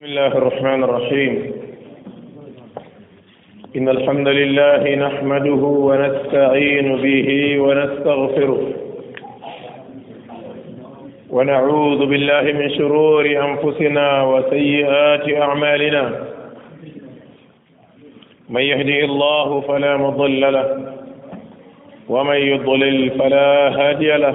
بسم الله الرحمن الرحيم إن الحمد لله نحمده ونستعين به ونستغفره ونعوذ بالله من شرور أنفسنا وسيئات أعمالنا من يهدي الله فلا مضل له ومن يضلل فلا هادي له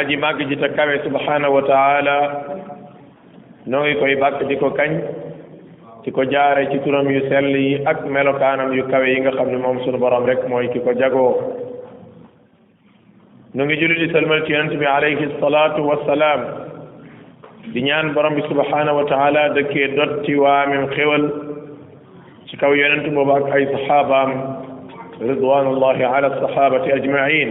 aji màgg ji te kawe subhanahu wa taala noo ngi koy bàkk di ko kañ di ko jaare ci turam yu sell yi ak melokaanam yu kawe yi nga xam ne moom sunu borom rek mooy ki ko jagoo nu ngi julli di salmal ci yonent bi alayhi salaatu wassalaam di ñaan borom bi subhanahu wa taala dëkkee dotti waamem xéwal ci kaw yonent boobu ak ay saxaabaam ridwanullahi ala sahabati ajmain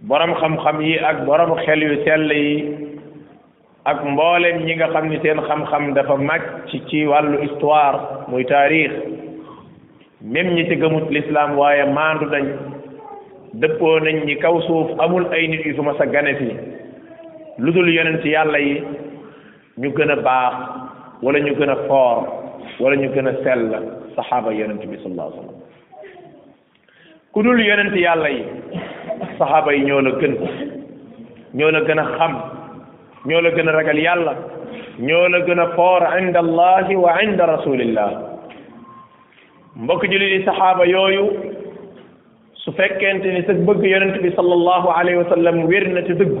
borom xam-xam yi ak borom xel yu sell yi ak mboolem ñi nga xam ni seen xam-xam dafa màcc ci wàllu histoire muy taarix même ñi ci gëmut l'islam waaye maandu nañ dëppoo nañ ñi kaw suuf amul ay nit yu fi mas a gane fi lu dul yonent yàlla yi ñu gën a baax wala ñu gën a foor wala ñu gën a sell saxaaba yonent bi sallallahu alayhi wa sallam ku dul yonent yàlla yi saxaaba yi ñoo la gën ñoo la gën a xam ñoo la gën a ragal yàlla ñoo la gën a foor inda allahi wa inda rasulillah mbokk jullit yi saxaaba yooyu su fekkente ni sa bëgg yonent bi sallallahu alayhi wa sallam wér na te dëggu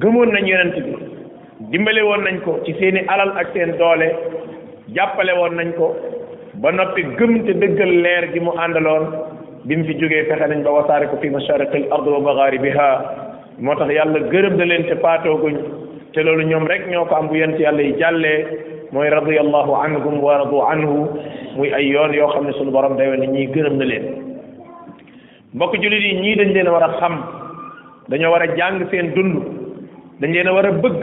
gëmoon nañ yonent bi dimbale woon nañ ko ci seeni alal ak seen doole jàppale woon nañ ko ba noppi gëm te dëggal leer gi mu àndaloon bi mu fi jógee fexe nañ ba wasaare ko fi masharaqil ard wa magharibiha moo tax yàlla gërëm na leen te paatooguñ te loolu ñoom rek ñoo ko am bu yonent yàlla yi jàllee mooy radiyallahu anhum wa radu anhu muy ay yoon yoo xam ne sunu borom day wane ñii gërëm na leen mbokk jullit yi ñii dañ leen a war a xam dañoo war a jàng seen dund dañ leen a war a bëgg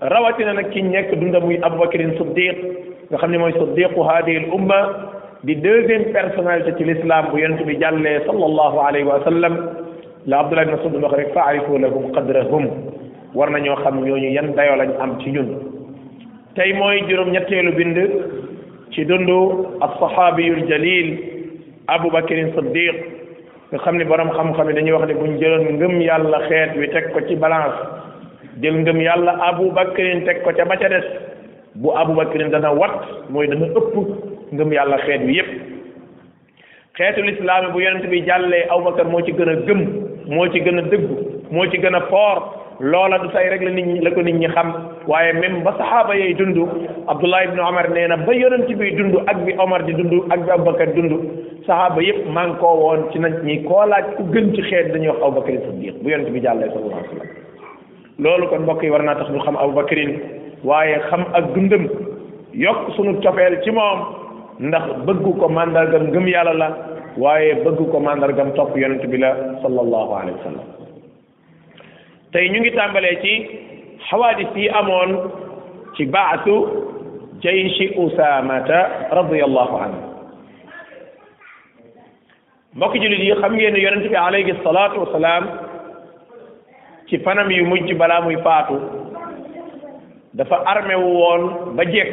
rawatina nag ki nekk dunda muy aboubacarin siddiq nga xam ne mooy siddiqu hadihi l umma di deuxième personnalité ci l'islam bu yonent bi jàllee sallallahu alayhi wa sallam la abdullah ibn masud wax rek faarifu lahum qadrahum war nañoo xam ñooñu yan dayoo lañ am ci ñun tey mooy juróom ñetteelu bind ci dundu as-sahaabiyul jalil Abu Bakrin Siddiq nga xam ne borom xam-xam yi dañuy wax ne bu ñu jëloon ngëm yàlla xeet wi teg ko ci balance jël ngëm yàlla Abu Bakrin teg ko ca ba ca des bu Abu Bakrin dana wat mooy dana ëpp ngëm yàlla xeet wi yépp xeetu lislaam bu yonent bi jàllee Abu Bakar moo ci gën a gëm moo ci gën a dëggu moo ci gën a foor loola du say rek la nit ñi la ko nit ñi xam waaye même ba saxaaba yay dund Abdullah ibn Omar nee na ba yonent bi dund ak bi Omar di dund ak bi Abubakar dund saxaaba yépp maa ngi koo woon ci nag ñi koo laaj ku gën ci xeet dañuy wax Abubakar Siddiq bu yonent bi jàllee sallallahu alayhi wa sallam loolu kon mbokk yi war naa tax ñu xam Abubakarin waaye xam ak dundam yokk sunu cofeel ci moom ndax bëggu ko mandargam ngëm yàlla la waaye bëggu ko mandargam topp yonent bi la sallallahu alayhi wa sallam tey ñu ngi tàmbalee ci xawaadis yi amoon ci baatu jayshi usaamata radiallahu anhu mbokk jullit yi xam ngeen ne yonent bi alayhi salaatu wasalaam ci fanam yu mujj balaa muy faatu dafa armé wu woon ba jekk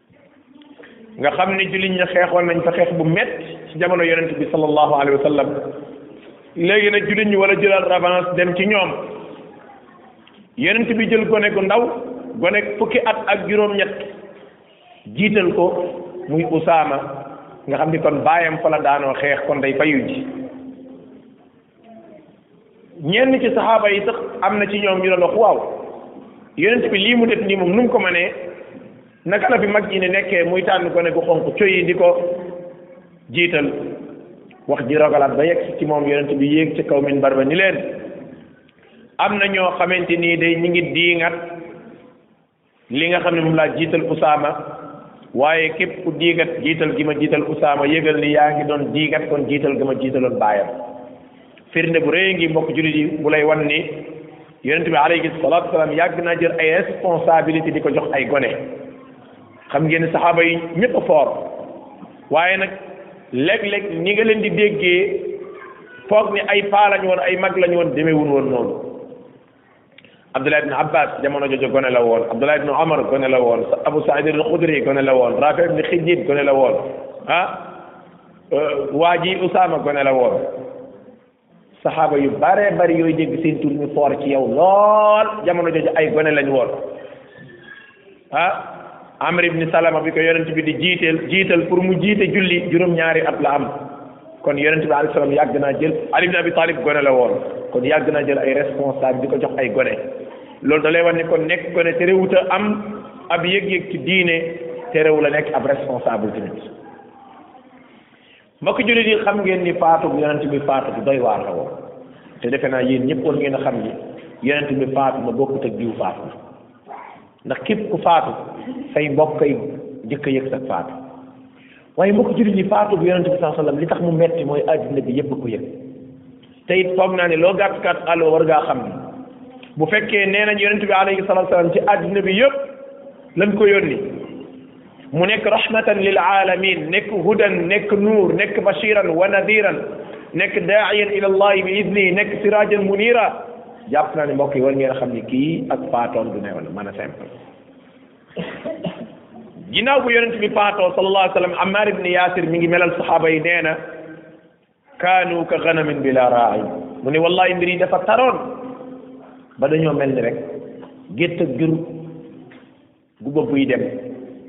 nga xam ne jullit ña xeexoon nañ fa xeex bu metti ci jamono yonent bi sallallahu alayhi wa sallam léegi nag jullit ñi war a jëlal revanche dem ci ñoom yonent bi jël gone gu ndaw gone fukki at ak juróom-ñett jiital ko muy Usaama nga xam ni kon baayam fa la daanoo xeex kon day fayu ji ñenn ci saxaaba yi sax am na ci ñoom ñu doon wax waaw yonent bi lii mu def nii moom nu mu ko mënee naka la fi mag ñi ne nekkee muy tànn ko ne bu xonq coyi di ko jiital wax ji rogalaat ba yegg ci moom yonent bi yéeg ci kaw minbar ba ni leen am na ñoo xamante nii day ñi ngi diingat li nga xam ne moom laa jiital Usaama waaye képp ku diigat jiital gi ma jiital Usaama yëgal ni yaa ngi doon diigat kon jiital gi ma jiitaloon baayam firnde bu rëy ngi mbokk jullit yi bu lay wan ni yonent bi alayhi salaatu salaam yàgg naa jël ay responsabilité di ko jox ay gone xam ngeen ne saxaaba yi ñëpp a foor waaye nag léeg-léeg ñi nga leen di déggee foog ni ay paa lañ woon ay mag lañ woon demeewul woon noonu Abdullah ibn Abbas jamono jooju gone la woon Abdullah ibn Omar gone la woon Abu Saïd al-Khudri gone la woon Rafi ibn Xijib gone la woon ah euh, waa ji Usaama gone la woon saxaaba yu bare bari yooyu dégg seen tur ñu foor ci yow lool jamono jooju ay gone lañ woon ah amr ibn salama bi ko yonent bi di jiiteel jiital pour mu jiite julli juróom ñaari at la am kon yonent bi alayhi salaam yàgg naa jël ali ibn abi talib gone la woon kon yàgg naa jël ay responsable di ko jox ay gone loolu da lay wan ne kon nekk gone terewut a am ab yëg-yëg ci diine terewul a nekk ab responsable tamit mbokk jullit yi xam ngeen ni faatu bu yonent bi faatu bu doy waar la woon te defe naa yéen ñëpp war ngeen a xam ni yonent bi faatu na bokkut ak diw faatu na ndax képp ku faatu say mbokk ay jëkk a yëg sa faatu waaye mbokk jullit yi faatu bu yonent bi saa sallam li tax mu metti mooy àddina bi yëpp ko yëg te it foog naa ne loo gàtt gàtt àll war ngaa xam ne bu fekkee nee nañ yonent bi alayhi salatu salaam ci àddina bi yëpp lañ ko yónni mu nekk rahmatan lil alamin nekk hudan nekk nuur nekk bashiran wa nadiran nekk daa'iyan ila allah bi idni nekk sirajan munira jàpp naa ne mbokk yi war ngeen xam ne kii ak faatoom du neew la mën a simple ginnaaw bu yonent bi faatoo sallallahu alayhi wa sallam Ammar ibn Yasir mi ngi melal saxaaba yi nee na kaanu ka ganamin bila raay mu ne wallahi mbir yi dafa taroon ba dañoo mel ni rek gétt ak jur gu bëgg yi dem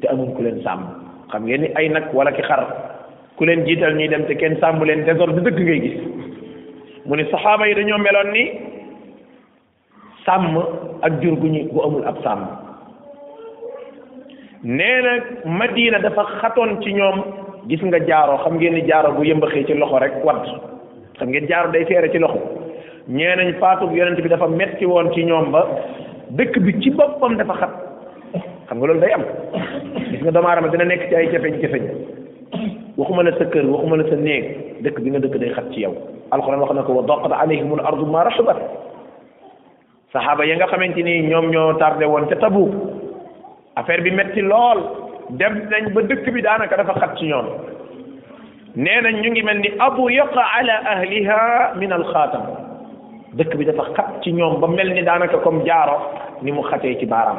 te amuñ ku leen sàmm xam ngeen ni ay nag wala ki xar ku leen jiital ñuy dem te kenn sàmm leen désordre dëgg ngay gis mu ne saxaaba yi dañoo meloon ni sàmm ak jur gu ñu gu amul ab sàmm nee na Madina dafa xatoon ci ñoom gis nga jaaro xam ngeen ni jaaro bu yëmbaxee ci loxo rek wadd xam ngeen jaaro day seere ci loxo ñee nañ faatug yonent bi dafa metti woon ci ñoom ba dëkk bi ci boppam dafa xat xam nga loolu day am gis nga doomu aadama dina nekk ci ay jafeñ-jafeñ waxuma la sa kër waxuma la sa néeg dëkk bi nga dëkk day xat ci yow alxuraan wax na ko wa daqat alayhimul ardu ma raxubat saxaaba ya nga xamante ni ñoom ñoo tardé woon ca tabu affaire bi metti lool dem nañ ba dëkk bi daanaka dafa xat ci ñoom nee nañ ñu ngi mel ni abu yaqa ala ahliha min alxaatam dëkk bi dafa xat ci ñoom ba mel ni daanaka comme jaaro ni mu xatee ci baaraam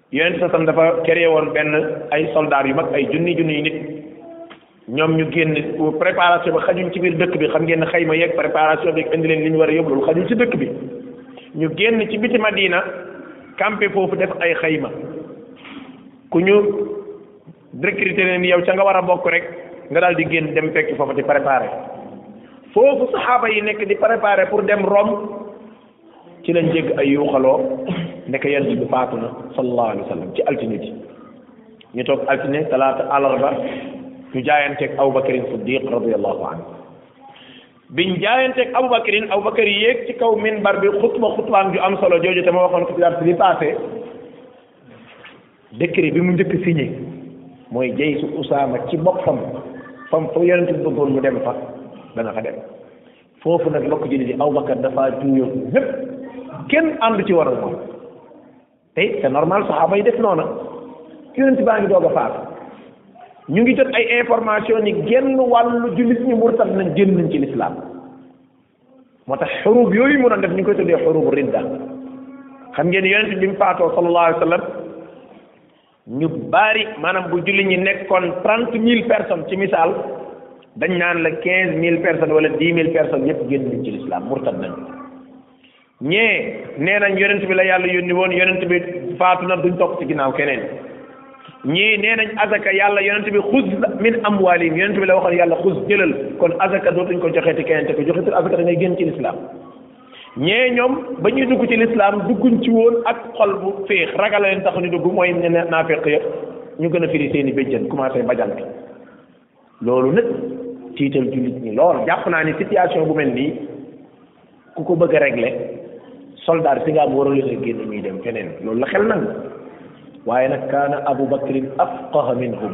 yonent sa sam dafa créé woon benn ay soldats yu mag ay junni junni nit ñoom ñu génn préparation ba xajuñ ci biir dëkk bi xam ngeen xayma yeeg préparation bi indi leen li ñu war a yóbbu loolu xajuñ ci dëkk bi ñu génn ci biti Madina campé foofu def ay xayma ku ñu recruter leen yow ca nga war a bokk rek nga daal di génn dem fekk foofu di préparer foofu saxaaba yi nekk di préparer pour dem Rome ci lañ dégg ay yuuxaloo nekk yonent bi faatu na sallallahu alayhi wa sallam ci altine ji ñu toog altine talaata àllarba ñu jaayanteeg Abubakarin Siddiq radiyallahu anhu biñ jaayanteeg Abubakarin Abubakar yéeg ci kaw minbar bi xutba xutbaam ju am solo jooju te ma waxoon ko ci dars bi passé décret bi mu njëkk signé mooy jëy su Usaama ci boppam fam fa yonent bi bëggoon mu dem fa dana fa dem foofu nag mbokk jullit yi Abubakar dafa juuyoo ñëpp kenn ànd ci war ak moom te it c'est normal saxaaba yi def noona yonent baa ngi doog a faatu ñu ngi jot ay information ni genn wàllu jullit ñi murtat nañ génn nañ ci lislaam moo tax xurub yooyu mu doon def ñu ngi koy tuddee xurubu ridda xam ngeen yonent bi mu faatoo sallallahu alayhi wa sallam ñu bari maanaam bu julli ñi nekkoon trente mille personnes ci misaal dañ naan la quinze mille personnes wala dix mille personnes yëpp génn nañ ci lislaam murtad nañ ñee nee nañ yonent bi la yàlla yónni woon yonent bi faatu na duñ topp ci ginnaaw keneen ñii nee nañ azaka yàlla yonent bi xuz min amwalihim yonent bi la waxoon yàlla xuz jëlal kon azaka dootuñ ko joxeeti keneen te ko joxeetul azaka da ngay génn ci lislaam ñee ñoom ba ñuy dugg ci lislaam dugguñ ci woon ak xol bu féex ragal leen tax ñu dugg mooy ne naafeq ya ñu gën a firi seen i béjjën commencé bajante loolu nag tiital jullit ñi lool jàpp naa ni situation bu mel nii ku ko bëgg a régler soldat si nga am waral leen a génn ñuy dem feneen loolu la xel nangu waaye nag kaana abu bakrin afqaha minhum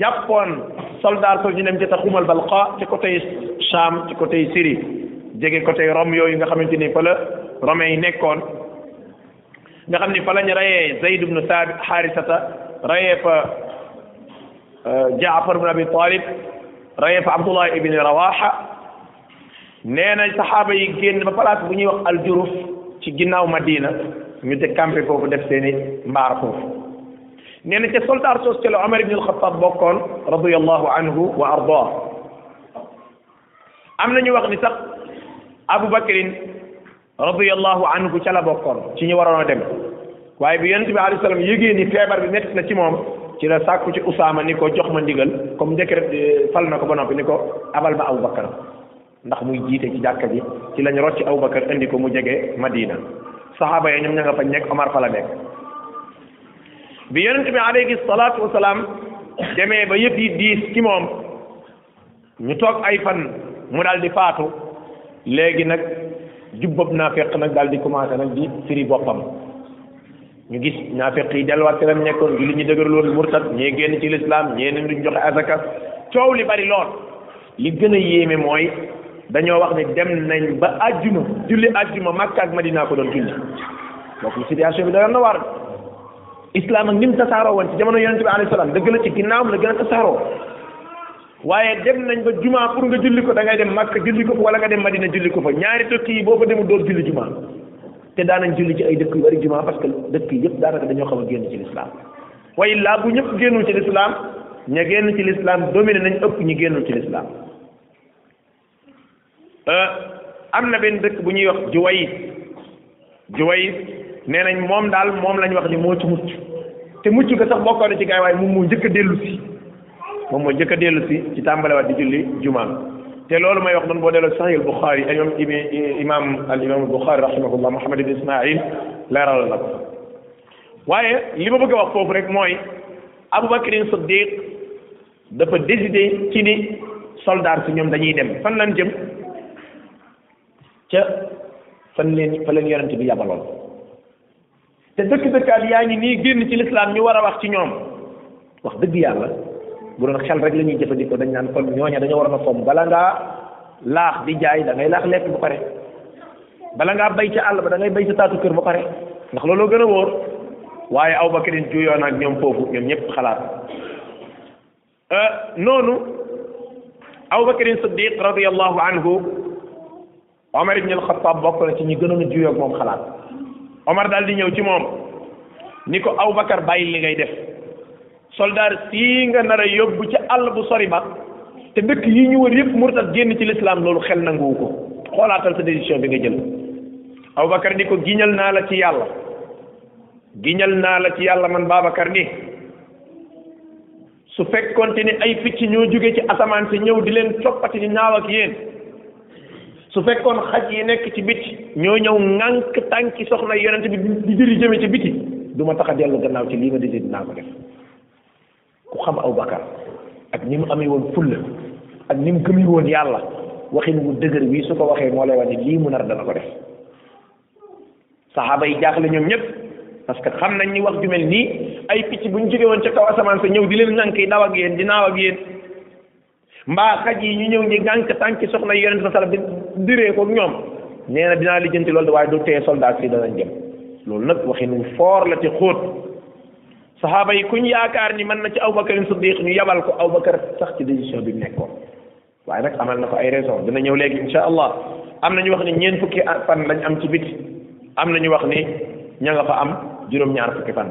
jàppoon soldaar so ñu dem ca xumal balqa ci côté Cham ci côté Syrie jege côté Rome yooyu nga xamante ni fa la romain yi nekkoon nga xam ni fa lañ rayee Zayd ibn Saabit Harisata rayee fa euh, Jaafar ibn Abi Talib rayee fa Abdullah ibn Rawaha nee na saxaaba yi génn ba place bu ñuy wax aljuruf ci ginnaaw Madina ñu te campé foofu def seeni mbaar foofu nee na ca soldaar soos ca la Omar ibn al-Khattab bokkoon radiyallahu anhu wa ardaa am na ñu wax ni sax Abu Bakrin radiyallahu anhu ca la bokkoon ci ñu waroon a dem waaye bi yonent bi alayhi salaam yëgee ni feebar bi métti na ci moom ci la sàkku ci Usaama ni ko jox ma ndigal comme njëkkëret eh, fal na ko ba noppi ni ko abal ma Abu Bakar ndax muy jiite ci jàkka ji ci lañ rocc Abu Bakar indi ko mu jege Madina saxaaba yi ñoom ña nga fa nekk Omar fa la nekk bi yonent bi alayhi salaatu wasalaam demee ba yëpp yi diis ci moom ñu toog ay fan mu daal di faatu léegi nag jubbab naa fekk nag daal di commencé nag di firi boppam ñu gis naa fekk yi delluwaat ci lam nekkoon julli ñu dëgër loolu murtat ñee génn ci lislaam ñee ne duñ joxe asaka coow li bari lool li gën a yéeme mooy dañoo wax ne dem nañ ba àjjuma julli àjjuma Makka ak Madina ko doon julli donc situation bi doyoon na waar islam ak ni mu tasaaroo woon ci jamono yonente bi alayhi salaam dëgg la ci ginnaawam la gën a tasaaroo waaye dem nañ ba jumaa pour nga julli ko da ngay dem Makka julli ko fa wala nga dem Madina julli ko fa ñaari dëkk yi boo fa demul doo julli jumaa te daanañ julli ci ay dëkk yu bari jumaa parce que dëkk yi yëpp daanaka dañoo xaw a génn ci lislaam waaye laa bu ñëpp génnul ci lislaam ña génn ci lislaam dominé nañ ëpp ñi génnul ci lislaam euh, am na benn dëkk bu ñuy wax Juwayis Juwayis nee nañ moom daal moom lañ wax ni moo ci mucc te mucc ga sax bokkoon na ci gaay waaye moom moo njëkk a dellu si moom moo njëkk a dellu si ci tàmbalewaat di julli jumaa te loolu may wax noonu boo delloo sahih al Bukhari ak ñoom imam al imam al Bukhari rahimahullah Muhammad ibn Ismail leeral na ko waaye li ma bëgg a wax foofu rek mooy Abubakrin Siddiq dafa décidé ci ni soldat si ñoom dañuy dem fan lañ jëm ca fan leen fa leen yonent bi yabaloon te dëkk dëkkaat yaa ngi nii génn ci lislaam ñu war a wax ci ñoom wax dëgg yàlla bu doon xel rek la ñuy jëfandikoo dañ naan kon ñooña dañoo war a fomm bala ngaa laax di jaay da ngay laax lekk bu pare bala ngaa bay ca àll ba da ngay bay sa taatu kër ba pare ndax looloo gën a wóor waaye aw bakarin juyoo na ak ñoom foofu ñoom ñëpp xalaat euh, noonu aw bakarin siddiq radiallahu anhu omar ibn alxataab bokk na ci ñi gënoon a juyoo ak moom xalaat omar daal di ñëw ci moom ni ko aw bakar bàyyi li ngay def soldaar sii nga nar a yóbbu ci àll bu sori ba te dëkk yi ñu wër yëpp murtat génn ci lislaam loolu xel nanguwu ko xoolaatal sa décision bi nga jël Aboubacar ni ko giñal naa la ci yàlla giñal naa la ci yàlla man Babacar ni su fekkonte ni ay picc ñoo jóge ci asamaan si ñëw di leen coppati di naaw ak yéen su fekkoon xaj yi nekk ci biti ñoo ñëw ŋànk tànki soxna yonent bi di diri jëme ci biti du ma tax a dellu gannaaw ci lii ma décidé dinaa ko def ku xam aw bakar ak ni mu amee woon fulla ak ni mu gëmi woon yàlla waxin wu dëgër wii su ko waxee moo lay wax ni lii mu nar dana ko def saxaaba yi jaaxle ñoom ñëpp parce que xam nañ ni wax ju mel nii ay picc bu ñu jóge woon ca kaw asamaan sa ñëw di leen ŋànk yi daw ak yéen di naaw ak yéen mbaa xaj yi ñu ñëw ñi gànk tànki soxna yonent sa sala bi diree ko ñoom nee na dinaa lijjanti loolu de waaye du tee soldat si danañ dem loolu nag waxin wu foor la te xóot saxaaba yi kuñ yaakaar ni mën na ci Abubakar Siddiq ñu yabal ko Abubakar sax ci décision bi mu nekkoon waaye nag amal na ko ay raison dina ñëw léegi insha allah am na ñu wax ni ñeent fukki fan lañ am ci biti am na ñu wax ni ña nga fa am juróom-ñaar fukki fan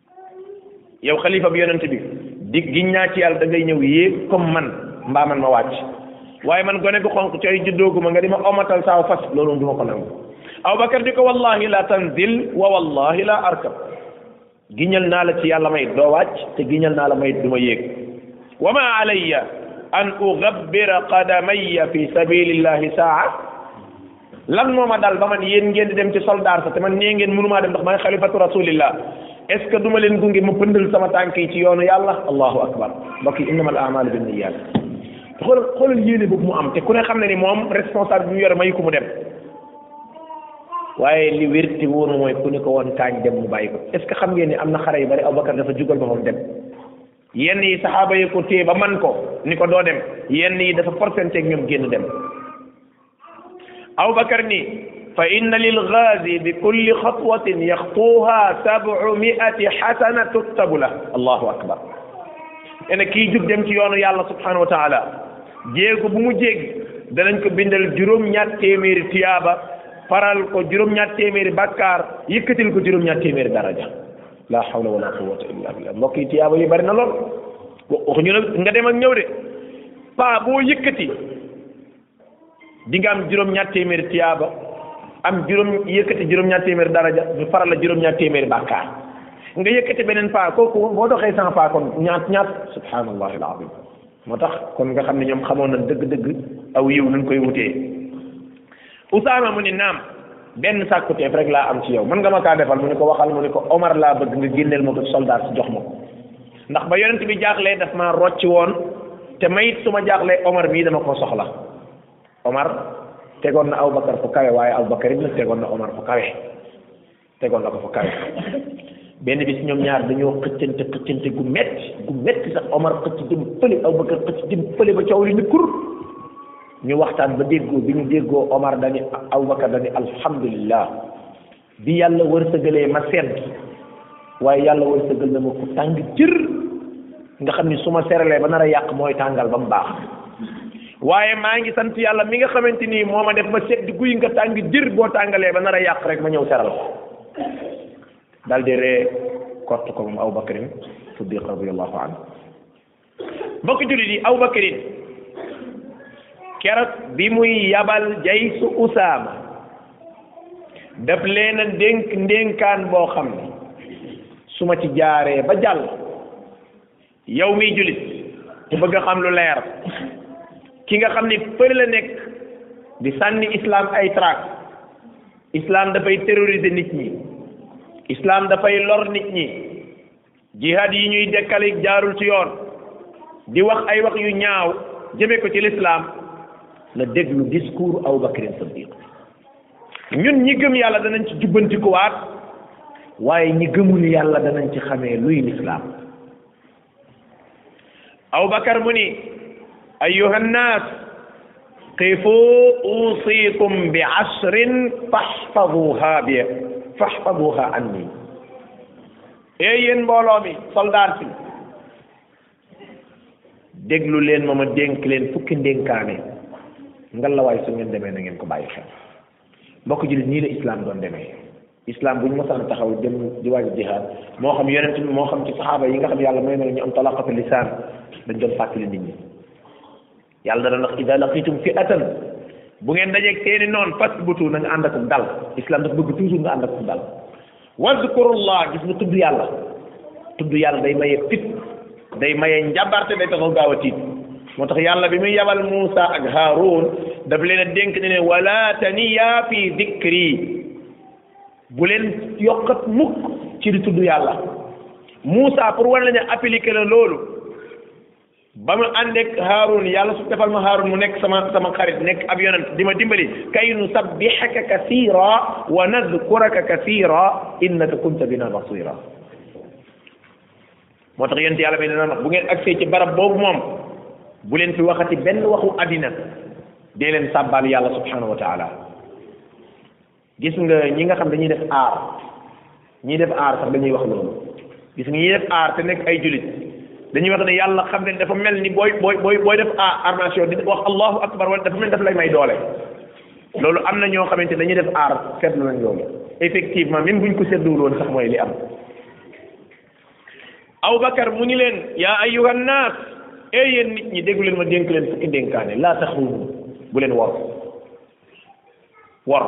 yow xalifa bi yonent bi di giñ naa ci yàlla da ngay ñëw yéeg comme man mbaa man ma wàcc waaye man gone gu xonq ci ay juddooguma nga di ma omatal saaw fas loolu du ma ko nangu Abubakar di ko wallahi la tanzil wa wallahi la arkab giñal naa la ci yàlla may doo wàcc te giñal naa la may du ma yéeg wa ma alayya an ugabbira qadamayya fi sabilillahi saa lan moo ma dal ba man yéen ngeen di dem ci soldaar sa te man nee ngeen mënumaa dem ndax may xalifatu rasulillah est ce que du ma leen gunge ma pëndal sama tànk yi ci yoonu yàlla allahu akbar mbokk yi innamal amalu bin niyyat xoolal xoolal yéene boobu mu am te ku ne xam ne ni moom responsable bi mu yore mayu ko mu dem waaye li wér te wóor mooy ku ne ko woon kaañ dem mu bàyyi ko est ce que xam ngeen ni am na xare yu bari Abubakar dafa jugal boppam dem yenn yi saxaaba yi ko téye ba man ko ni ko doo dem yenn yi dafa forcenteeg ñoom génn dem abubakar ni fa inna lil gaazi bi kulli xatwatin yaxtuuha sabu miati xasana tuktabu la allahu akbar ene kii jug dem ci yoonu yàlla subhanahu wa taala jéego bu mu jéeg danañ ko bindal juróom-ñaar téeméeri tiyaaba faral ko juróom-ñaar téeméeri bakkaar yëkkatil ko juróom-ñaar téeméeri daraja la hawla wala quwwata illa billah mbokk yi tiyaaba yi bari na lool waxuñu nag nga dem ak ñëw de paa boo yëkkati di nga am juróom-ñaar téeméeri tiyaaba am juróom yëkkati juróom-ñaar téeméeri daraja ñu faral la juróom-ñaar téeméeri bàkkaar nga yëkkati beneen paa kooku boo doxee sans paa kon ñaat ñaat subhanallahi alazim moo tax kon nga xam ne ñoom xamoon na dëgg-dëgg aw yiw nuñ koy wutee Usaama mu ni naam benn sàkkuteef rek laa am ci yow mën nga ma kaa defal mu ne ko waxal mu ne ko Omar laa bëgg nga génneel ma ko soldat si jox ma ko ndax ba yonent bi jaaxlee daf maa rocci woon te mayit su ma jaaxlee Omar mii dama ko soxla Omar tegoon na Abubakar fu kawe waaye Abubakar it nag tegoon na Omar fu kawe tegoon na ko fu kawe benn bis ñoom ñaar dañoo xëccante xëccante gu metti gu metti sax Omar xëcc jëm fële Abubakar xëcc jëm fële ba coow li ni kur ñu waxtaan ba déggoo bi ñu déggoo Omar dani Abubakar dani alhamdulillah bi yàlla wërsëgalee ma sedd waaye yàlla wërsëgal na ma ko tàng jër nga xam ni su ma seralee ba nar a yàq mooy tàngal ba mu baax waaye maa ngi sant yàlla mi nga xamante ni moo ma def ma sedd guy nga tàng jër boo tàngalee ba nar a yàq rek ma ñëw seral ko daal di ree kott ko moom Abu Bakrin Siddiq radiyallahu anhu mbokki jullit yi aw bakrin keroog bi muy yabal jay su usaama daf leen a dénk ndénkaan boo xam ne su ma ci jaaree ba jàll yow miy jullit te bëgg a xam lu leer ki nga xam ne fëri la nekk di sànni islam ay traak islam dafay terroriser nit ñi islam dafay lor nit ñi jihaad yi ñuy dekkale jaarul ci yoon di wax ay wax yu ñaaw jëme ko ci lislaam na déglu discours Abu Bakrin Siddiq ñun ñi gëm yàlla danañ ci jubbanti ko waat waaye ñi gëmul yàlla danañ ci xamee luy lislaam Abu Bakar mu ni ayyuha nnaas qifu usikum bi ashrin fahfaduha bi fahfaduha anni ee yéen mbooloo mi soldaar si déglu leen ma ma dénk leen fukki ndénkaane ngal la waay su ngeen demee na ngeen ko bàyyi xel mbokk jullit nii la islam doon demee islam bu ñu mosaan taxaw dem di waaj jihaad moo xam yonent bi moo xam ci saxaaba yi nga xam yàlla may na la ñu am talaqatu lisaan dañ doon fàttali nit ñi yàlla dana wax ida laqitum fi atan bu ngeen dajeeg seeni noon fasbutu na nga ànd akum dal islam dafa bëgg toujours nga ànd akum dal wadkurullah gis nga tudd yàlla tudd yàlla day maye fit day maye njàmbarte day taxaw gaaw a tiit moo tax yàlla bi muy yabal Muusa ak Haarun daf leen a dénk ne ne wala taniya fi dikri bu leen yokkat mukk ci di tudd yàlla Muusa pour wane la ne appliqué la loolu ba ma àndeek Haarun yàlla su defal ma Haarun mu nekk sama sama xarit nekk ab yonent di ma dimbali kay nu sabbihaka kasira wa nadkuraka kasira innaka kunta bina basira moo tax yonent yàlla bi ne naan bu ngeen agsee ci barab boobu moom bu leen fi waxati benn waxu àddina dee leen sàbbaal yàlla subhanahu wa taala gis nga ñi nga xam dañuy def aar ñiy def aar sax dañuy wax loolu gis nga ñiy def aar te nekk ay julit dañuy wax ne yàlla xam ne dafa mel ni booy booy booy booy def aar armation di wax allahu akbar wala dafa mel daf lay may doole loolu am na ñoo xamante dañuy def aar seetlu nañ loolu effectivement même buñ ko seetluwul woon sax mooy li am Abubakar mu ni leen yaa ayyuhan naas ee yéen nit ñi déglu leen ma dénk leen fukki dénkaane laa taxuubu bu leen wor wor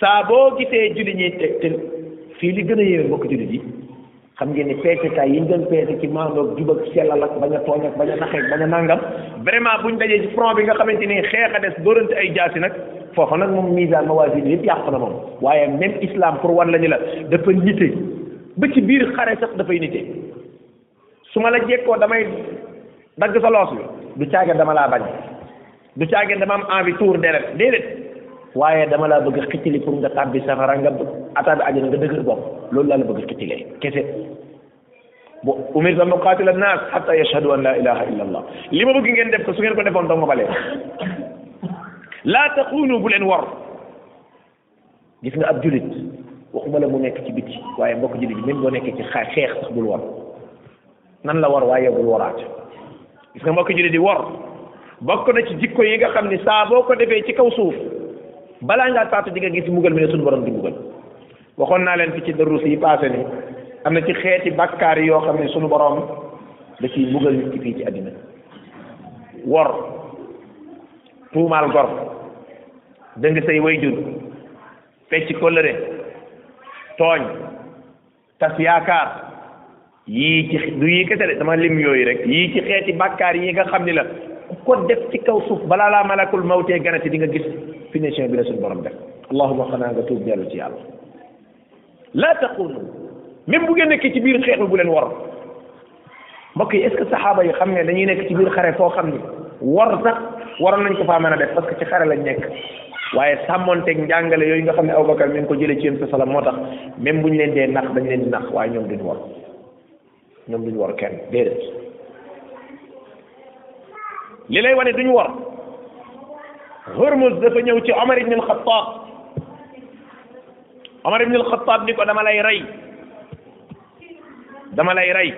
saa boo gisee julli ñuy teg te fii li gën a yéeme mbokk julli ji xam ngeen ni peesekaay yi ñu doon peese ci maandoog jub ak sellal ak bañ a tooñ ak bañ a naxeeg bañ a nangam vraiment buñ dajee ci front bi nga xamante ni xeex a des dóorante ay jaasi nag foofa nag moom misaan mawaasin yëpp yàqu na moom waaye même islam pour wan la ñu la dafa nite ba ci biir xare sax dafay nite su ma la jekkoo damay dagg sa loos bi du caage dama laa bañ du caage dama am envie tuur deret déedéet waaye dama laa bëgg xitili pour nga tàbbi safara nga ataabi àjjana nga dëgër bopp loolu laa la bëgg xitilee kese bu umirtu an uqaatila annaas hatta yashhadu an la ilaha illa allah li ma bëgg ngeen def ko su ngeen ko defoon dong ma balee laa taxuunu bu leen war gis nga ab julit waxuma la mu nekk ci biti waaye mbokk julit bi même boo nekkee ci xa xeex sax bul war nan la war waaye bul waraat gis nga mbokk julit di war bokk na ci jikko yi nga xam ni saa boo ko defee ci kaw suuf balaa ngaa faatu di nga gis mbugal mi ne suñu borom di mbugal waxoon naa leen fi ci darus yi passé ni am na ci xeeti bàkkaar yoo xam ne suñu borom da ciy mbugal nit ki fii ci àddina wor tuumaal gor dëng say wayjur fecc kóllëre tooñ tas yaakaar yii ci du yii kese de dama lim yooyu rek yii ci xeeti bàkkaar yi nga xam ni la ku ko def ci kaw suuf balaa laa malakul mawtee ganati di nga gis finition bi la suñu borom def allahuma xanaa nga tuub dellu ci yàlla laa taqulu même bu ngeen nekkee ci biir xeex bi bu leen war mbokk yi est-ce que saxaaba yi xam ne dañuy nekk ci biir xare foo xam ni war sax waroon nañ ko faa mën a def parce que ci xare lañ nekk waaye sàmmonteeg njàngale yooyu nga xam ne Abubakar mi ngi ko jëlee ci yéen sa sala moo tax même bu ñu leen dee nax dañ leen di nax waaye ñoom duñ war ñoom duñu war kenn déedéet li lay wane duñu war Hormuz dafa ñëw ci Omar ibn al-Khattab Omar ibn al-Khattab ni ko dama lay rey dama lay rey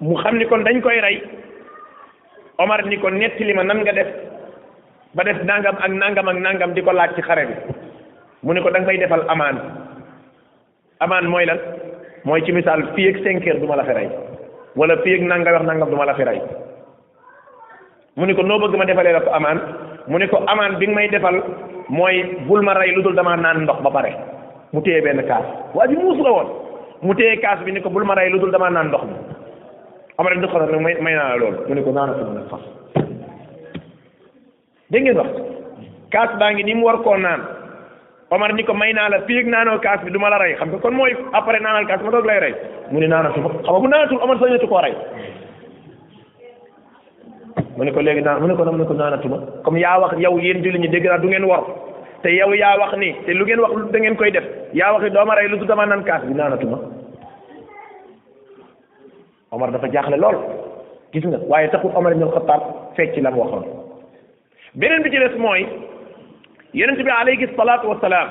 mu xam ni kon dañ koy rey Omar ni ko nettali ma nan nga def ba def nangam ak nangam ak nangam di ko laaj ci xare bi mu ne ko da nga may defal amaan amaan mooy lan mooy ci misaal fii ak cinq heures du ma la fi rey wala fii ak nanga wax nangam du ma la fi rey mu ni ko noo bëgg ma defalee la ko amaan mu ni ko amaan bi nga may defal mooy bul ma rey lu dul damaa naan ndox ba pare mu téye benn kaas waa ji muus la woon mu téye kaas bi ni ko bul ma rey lu dul damaa naan ndox bi Omar ibn Khattab nag may may naa la loolu mu ne ko naanatu ma nag fas dégg ngeen wax kaas baa ngi ni mu war koo naan Omar ni ko may naa la fii ak naanoo kaas bi du ma la rey xam nga kon mooy après naanal kaas ma doog lay rey mu ne naanatu ma xam nga bu naanatul Omar sañatu koo rey mu ne ko léegi naan mu ne ko mu ne ko naanatu ma comme yaa wax yow yéen julli ñi dégg naa du ngeen wor te yow yaa wax ni te lu ngeen wax da ngeen koy def yaa wax ni doo ma rey lu du dama naan kaas bi naanatu ma Omar dafa jaaxle lool gis nga waaye taxul Omar ibn al-Khattab fecc la mu waxoon beneen bi ci des mooy yonent bi alayhi salaatu wa salaam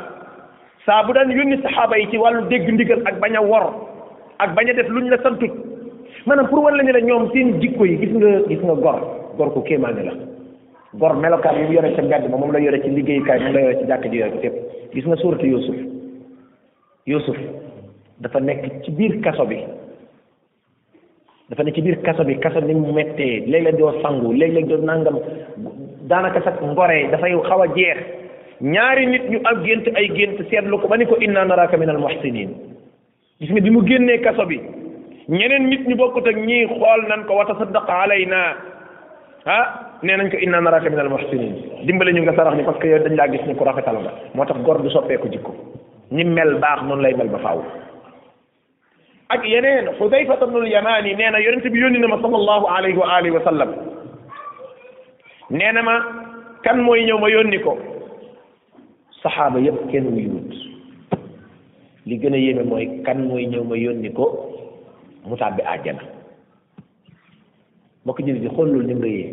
saa bu daan yónni saxaaba yi ci wàllu dégg ndigal ak bañ a wor ak bañ a def luñ la santut maanaam pour wan la ne la ñoom seen jikko yi gis nga gis nga gor gor ku kéemaane la gor melokaan yi mu yore ca mbedd ma moom la yore ci liggéeyukaay moom la yore ci jàkk ji yore fépp gis nga suuratu Yuusuf Yuusuf dafa nekk ci biir kaso bi dafa nekk ci biir kaso bi kaso ni mu mettee léeg-léeg doo sangu léeg-léeg doo nangam daanaka sax ngoree dafay xaw a jeex ñaari nit ñu am gént ay gént seetlu ko ba ni ko inna naraka min al muhsinin gis nga bi mu génnee kaso bi ñeneen nit ñu bokkut ak ñii xool nan ko wa tasaddaq alayna ah nee nañ ko inna naraka minal muhsinin dimbale ñu nga sarax ñu parce que yow dañ laa gis ni ku rafetal nga moo tax gor du soppeeku jikko ñi mel baax noonu lay mel ba faaw ak yeneen xudayfa ibnul yamani nee na yonente bi yónni na ma sallallahu alayhi wa alihi wa sallam nee na ma kan mooy ñëw ma yónni ko saxaaba yépp kenn muy wut li gën a yéeme mooy kan mooy ñëw ma yónni ko mu tàbbi àjjana mbokk jël bi xool loolu ni mu rëyee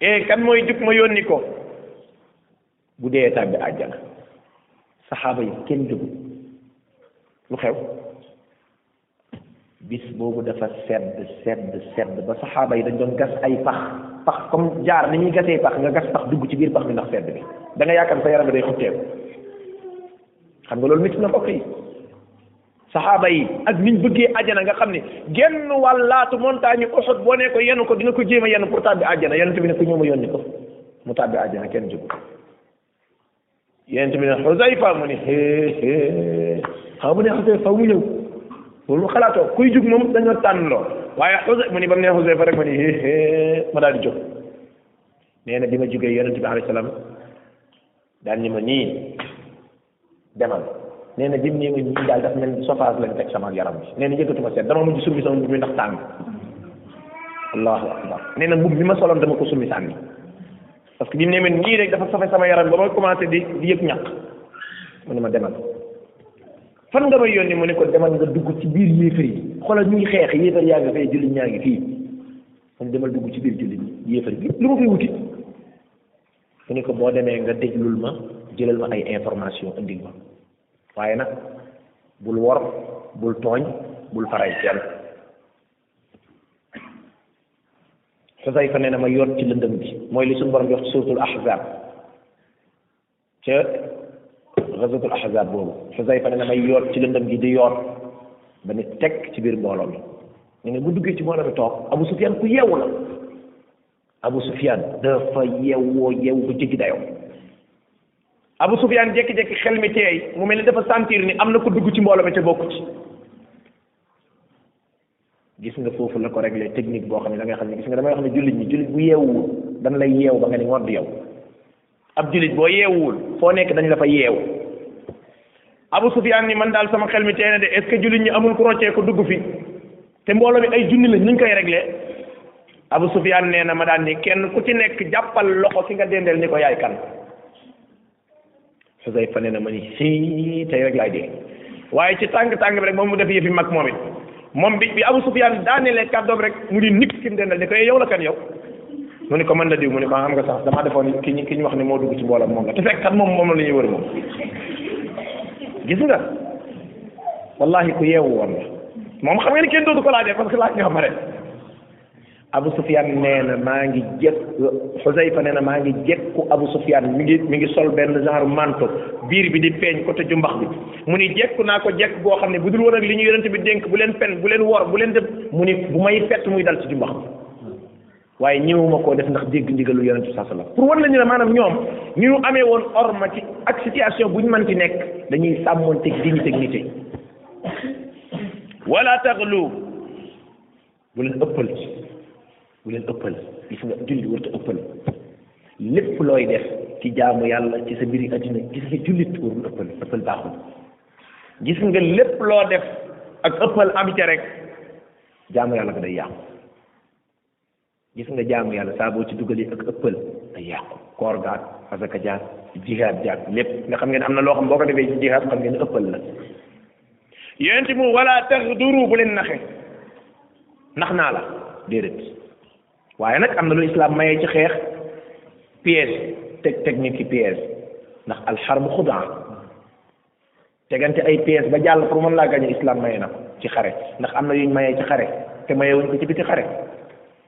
ee kan mooy jug ma yónni ko bu dee tàbbi àjjana saxaaba yi kenn jugu lu xew bis boobu dafa sedd sedd sedd ba saxaaba yi dañ doon gas ay pax pax comme jaar ni ñuy gasee pax nga gas pax dugg ci biir pax mi ndax sedd bi da nga yaakaar sa yaram bi day xutteeku xam nga loolu métti na mbokk yi saxaaba yi ak niñ bëggee àjjana nga xam ne genn wàllaatu montagne Uhud boo ne ko yenu ko dina ko jéem a yenu pour tàbbi àjjana yonent bi ne ko ñooma yónni ko mu tàbbi àjjana kenn jóg yonent bi ne Xusayfa mu ne xéexée xam mu ne Xusayfa mu ñëw loolu xalaatoo kuy jug moom dañoo tànn loo waaye Xusay mu ne ba mu ne Xusayfa rek ma ne xéexée ma daal di jóg nee na bi ma jógee yonent bi alayhi salaam daal ni ma nii demal nee na jëm nee ma ñii daal daf mel ni sofaas lañ teg sama yaram bi nee na yëkkatuma seet dama mujj summi sama mbubb mi ndax tàng allahu akbar nee na mbubb bi ma soloon dama ko summi sànni parce que bi mu ne ma ñii rek dafa sofe sama yaram ba ma commencé di di yëg ñàkk mu ne ma demal fan nga may yónni mu ne ko demal nga dugg ci biir yéefar yi xoolal ñu ngi xeex yéefar yaa ngi fay jullit ñaa ngi fii mu ne demal dugg ci biir jullit ñi yéefar bi lu ma fay wuti mu ni ko boo demee nga déglul ma jëlal ma ay information indil ma waaye nag bul wor bul tooñ bul faray kenn Xusayfa nee na ma yoot ci lëndëm bi mooy li suñu borom di wax ci suuratul ahzab ca gazatul ahzab boobu Xusayfa nee na ma yoot ci lëndëm gi di yoot ba ni teg ci biir mbooloo mi ne ne bu duggee ci mbooloo mi toog Abu Sufyaan ku yeewu la Abu Sufyaan dafa yeewoo yeewu ba jéggi dayoo Abu Sufyaan jékki-jékki xel mi teey mu mel ni dafa sentir ni am na ko dugg ci mbooloo mi te bokku ci gis nga foofu la ko réglé technique boo xam ne da ngay xam ne gis nga damay wax ne jullit ñi jullit bu yeewuwul dañ lay yeew ba nga ni ngodd yow ab julit boo yeewuwul foo nekk dañ la fa yeew Abu Sufyaan ni man daal sama xel mi tey na de est-ce que julit ñi amul ku roccee ko dugg fi te mbooloo mi ay junni la ñu koy réglé Abu Sufyaan nee na ma daan ni kenn ku ci nekk jàppal loxo ki nga dendeel ni ko yaay kan Xusayfa nee na ma ni si tey rek laay dee waaye ci tàng tàng bi rek moom mu def yëfi mag moom it moom bi bi Abu Sufyaan daanelee kàddoom rek mu di nit ki mu dendal ni ko yow la kan yow mu ni ko man la diw mu ni ko xam nga sax damaa defoon ki ñu ki ñu wax ne moo dugg ci mbooloo moom la te fekk kat moom moom la ñuy wër moom gis nga wallahi ku yeewu woon la moom xam nga ni kenn dootu ko laajee parce que laaj nga pare abu sufyaan nee na maa ngi jekk xusayfa nee na maa ngi jekku abu sufyaan mi ngi mi ngi sol benn genre manto biir bi di feeñ côté ju mbax bi mu ni jekku naa ko jekk boo xam ne bu dul woon ak li ñu yonent bi dénk bu leen fen bu leen wor bu leen def mu ni bu may fett muy dal ci ju mbax bi waaye ñëwuma koo def ndax dégg ndigalu yonent bi saa sallam pour wan la ñu ne maanaam ñoom ñu ñu amee woon orma ci ak situation bu ñu mën ci nekk dañuy sàmmoon teg dignité ak nite wala taxlu bu leen ëppal ci bu leen ëppal gis nga jullit warut a ëppal lépp looy def ci jaamu yàlla ci sa mbiri addina gis nga jullit warul ëppal ëppal baaxul gis nga lépp loo def ak ëppal am ca rek jaamu yàlla ko day yàqu gis nga jaamu yàlla saa boo ci dugalee ak ëppal day yàqu koor gaag asaka jaag jihaad jaag lépp nga xam ngeen am na loo xam boo ko defee ci jihaad xam ngeen ëppal la yonent bi wala taxduru bu leen naxe nax naa la déedéet waaye nag am na lu islam mayee ci xeex piège teg teg nit ki piège ndax alxarbu xudaa tegante ay piège ba jàll pour mën laa gañe islam maye na ko ci xare ndax am na yuñ mayee ci xare te maye wuñ ko ci biti xare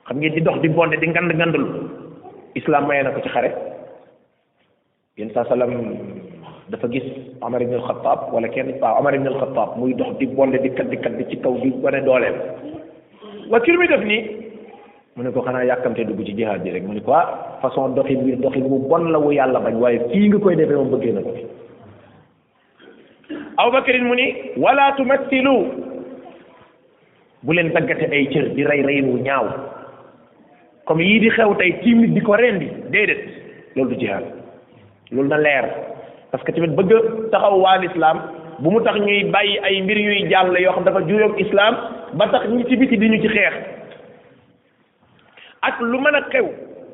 xam ngeen di dox di bonde di ngand ngandul islam maye na ko ci xare yéen saa salaam dafa gis Omar ibn al-Khattab wala kenn waaw Omar ibn al-Khattab muy dox di bonde di kat di kat di ci kaw di wane dooleem waa kii muy def nii mu ne ko xanaa yàkkamte dugg ci jihaad ji rek mu ne ko ah façon doxin bi doxin bu bon la wu yàlla bañ waaye fii nga koy defee moom bëggee na ko fi abubakarin mu ni wala tumassilu bu leen daggate ay cër di rey reyin wu ñaaw comme yii di xew tey tiim nit di ko rendi déedéet loolu du jihaad loolu na leer parce que tamit bëgg taxaw waa lislaam bu mu tax ñuy bàyyi ay mbir yuy jàll yoo xam dafa juyoog islam ba tax ñi ci biti di ñu ci xeex ak lu mën a xew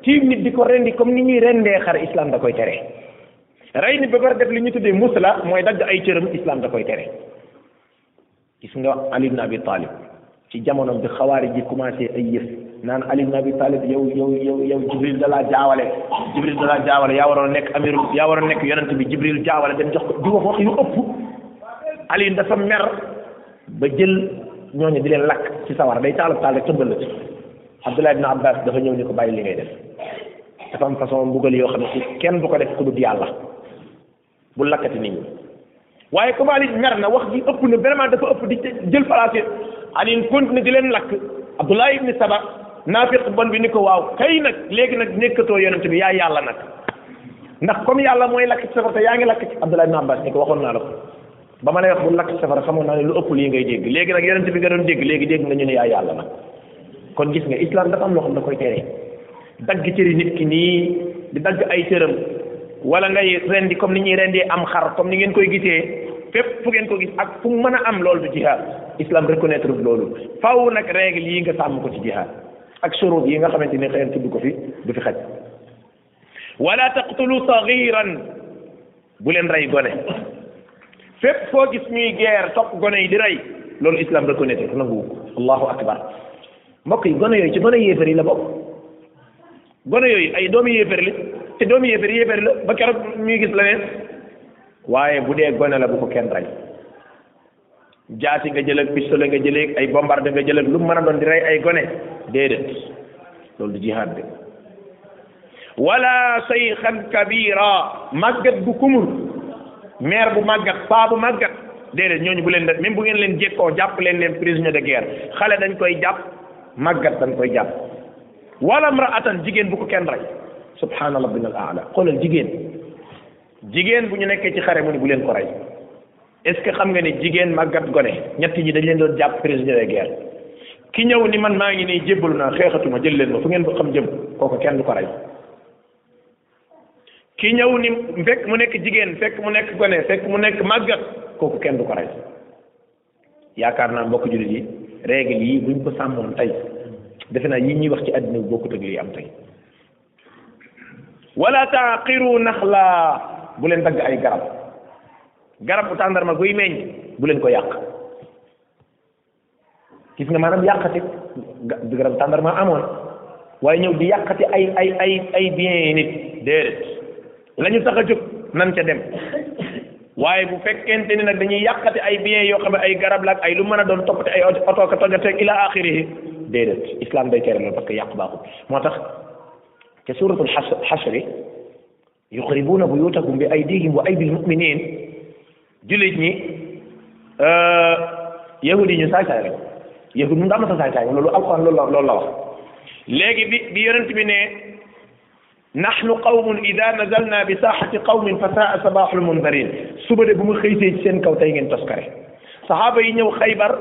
tiim nit di ko rendi comme ni ñuy rendee xar islam da koy tere rey nit ba pare def li ñu tuddee musla mooy dagg ay cëram islam da koy tere gis nga Ali ibn Abi Talib ci jamono bi xawaari ji commencé ay yëf naan Ali ibn Abi Talib yow yow yow yow Jibril da laa jaawale Jibril da laa jaawale yaa waroon nekk amir yaa waroon nekk yonent bi Jibril jaawale dem jox ko di wax wax yu ëpp Ali dafa mer ba jël ñooñu di leen lakk ci sawar day taalub taal rek tëmbal la ci Abdullah ibn Abbas dafa ñëw ni ko bàyyi li ngay def dafa am façon mbugal yoo xam ne ci kenn du ko def ku dul yàlla bu lakkati nit ñi waaye comme Ali mer na wax ji ëpp na vraiment dafa ëpp di jël place Ali continue di leen lakk Abdullah ibn Saba naafiq bon bi ni ko waaw kay nag léegi nag nekkatoo yonent bi yaa yàlla nag ndax comme yàlla mooy lakk ci safara te yaa ngi lakk ci Abdullah ibn Abbas ni ko waxoon naa la ko ba ma lay wax bu lakk ci safara xamoon naa ne lu ëpp lii ngay dégg léegi nag yonent bi nga doon dégg léegi dégg nga ñu ne yaa yàlla nag kon gis nga islam dafa am loo xam da koy tere dagg cëri nit ki nii di dagg ay cëram wala ngay rendi comme ni ñuy rendi am xar comme ni ngeen koy gisee fépp fu ngeen ko gis ak fu mën a am loolu du jihaad islam reconnaître loolu faw nag règle yi nga sàmm ko ci jihaad ak shurut yi nga xamante ni xëy na tudd ko fi du fi xaj wala taqtulu sagiran bu leen rey gone fépp foo gis ñuy guerre topp gone yi di rey loolu islam reconnaître nangu allahu akbar mbokk yi gone yooyu ci gone yéefar yi la bokk gone yooyu ay doomi yéefar li te doomi yéefar yéefar la ba keroog ñuy gis leneen waaye bu dee gone la bu ko kenn rey jaasi nga jël ak pistolet nga jëlee ay bombarde nga jël ak lu mën a doon di rey ay gone déedéet loolu du jihaad de wala sayxan kabira màggat bu kumul maire bu màggat paa bu màggat déedéet ñooñu bu leen def même bu ngeen leen jékkoo jàpp leen leen prisonnier de guerre xale dañ koy jàpp màggat dañ koy jàpp wala mraatan jigéen bu ko kenn rey subhaana rabbina al aala xoolal jigéen jigéen bu ñu nekkee ci xare mu ni bu leen ko rey est-ce que xam nga ne jigéen màggat gone ñett ñi dañ leen doon jàpp prisonnier de guerre ki ñëw ni man maa ngi nii jébbalu naa xeexatuma jël leen ma fu ngeen ko xam jëm kooku kenn du ko rey ki ñëw ni fekk mu nekk jigéen fekk mu nekk gone fekk mu nekk màggat kooku kenn du ko rey yaakaar naa mbokk jullit yi règle yi buñ ko sàmmoon tey defe naa yi ñuy wax ci àddina bi bokkut ak lii am tey wala taaqiru naxla bu leen dagg ay garab garab bu tàndarma guy meññ bu leen ko yàq gis nga maanaam yàqati garab tàndarma amoon waaye ñëw di yàqati ay ay ay ay bien nit déedéet la ñu tax a jóg nan ca dem waaye bu fekkente ni nag dañuy yàqati ay biens yoo xam ne ay garab la ak ay lu mën a doon toppati ay oto ka tojate ila axirihi déedéet islam day tere loolu parce que yàq baaxul moo tax ca suratul xasri yuxribuuna buyutakum bi aydihim wa aydil muminin jullit ñi yahudi yi ñu saay saay rek yahudi mu daa ma sa saay saay loolu alquran loolu la loolu la wax léegi bi bi yonent bi ne nahnu qawmun ida nazalna bi saaxati qawmin fa saa sabaaxul mundarin suba de bu ma xëytee ci seen kaw tey ngeen toskare saxaaba yi ñëw xaybar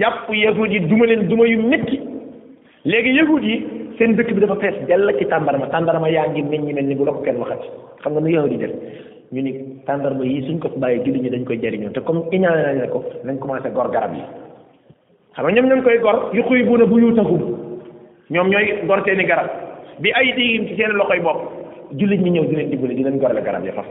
jàpp yahud yi duma leen duma yu métti léegi yahud yi seen dëkk bi dafa fees dell ci tàndarma tàndarma yaa ngi meññ mel ni bu la ko kenn waxati xam nga nu yahud yi def ñu ni tàndarma yi suñ ko bàyyi julli ñi dañ koy jariñoo te comme iñaane nañ ko nañ commencé gor garab yi xam nga ñoom ñoo koy gor yu xuy bu na bu yu taxum ñoom ñooy gor seeni garab bi ay diigim ci seen loxoy bopp jullit ñi ñëw di leen dimbali di leen gorale garab ya faf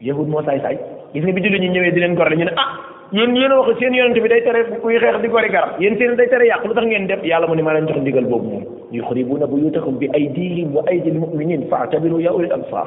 yahud moo saay saay gis nga bi jullit ñi ñëwee di leen gorale ñu ne ah yéen yéen a wax seen yonent bi day tere kuy xeex di gori garab yéen seen day tere yàq lu tax ngeen def yàlla mu ne maa leen jox ndigal boobu moom yuxribuuna buyuutakum bi aydihim wa aydil muminin faatabiru yaa ulil absar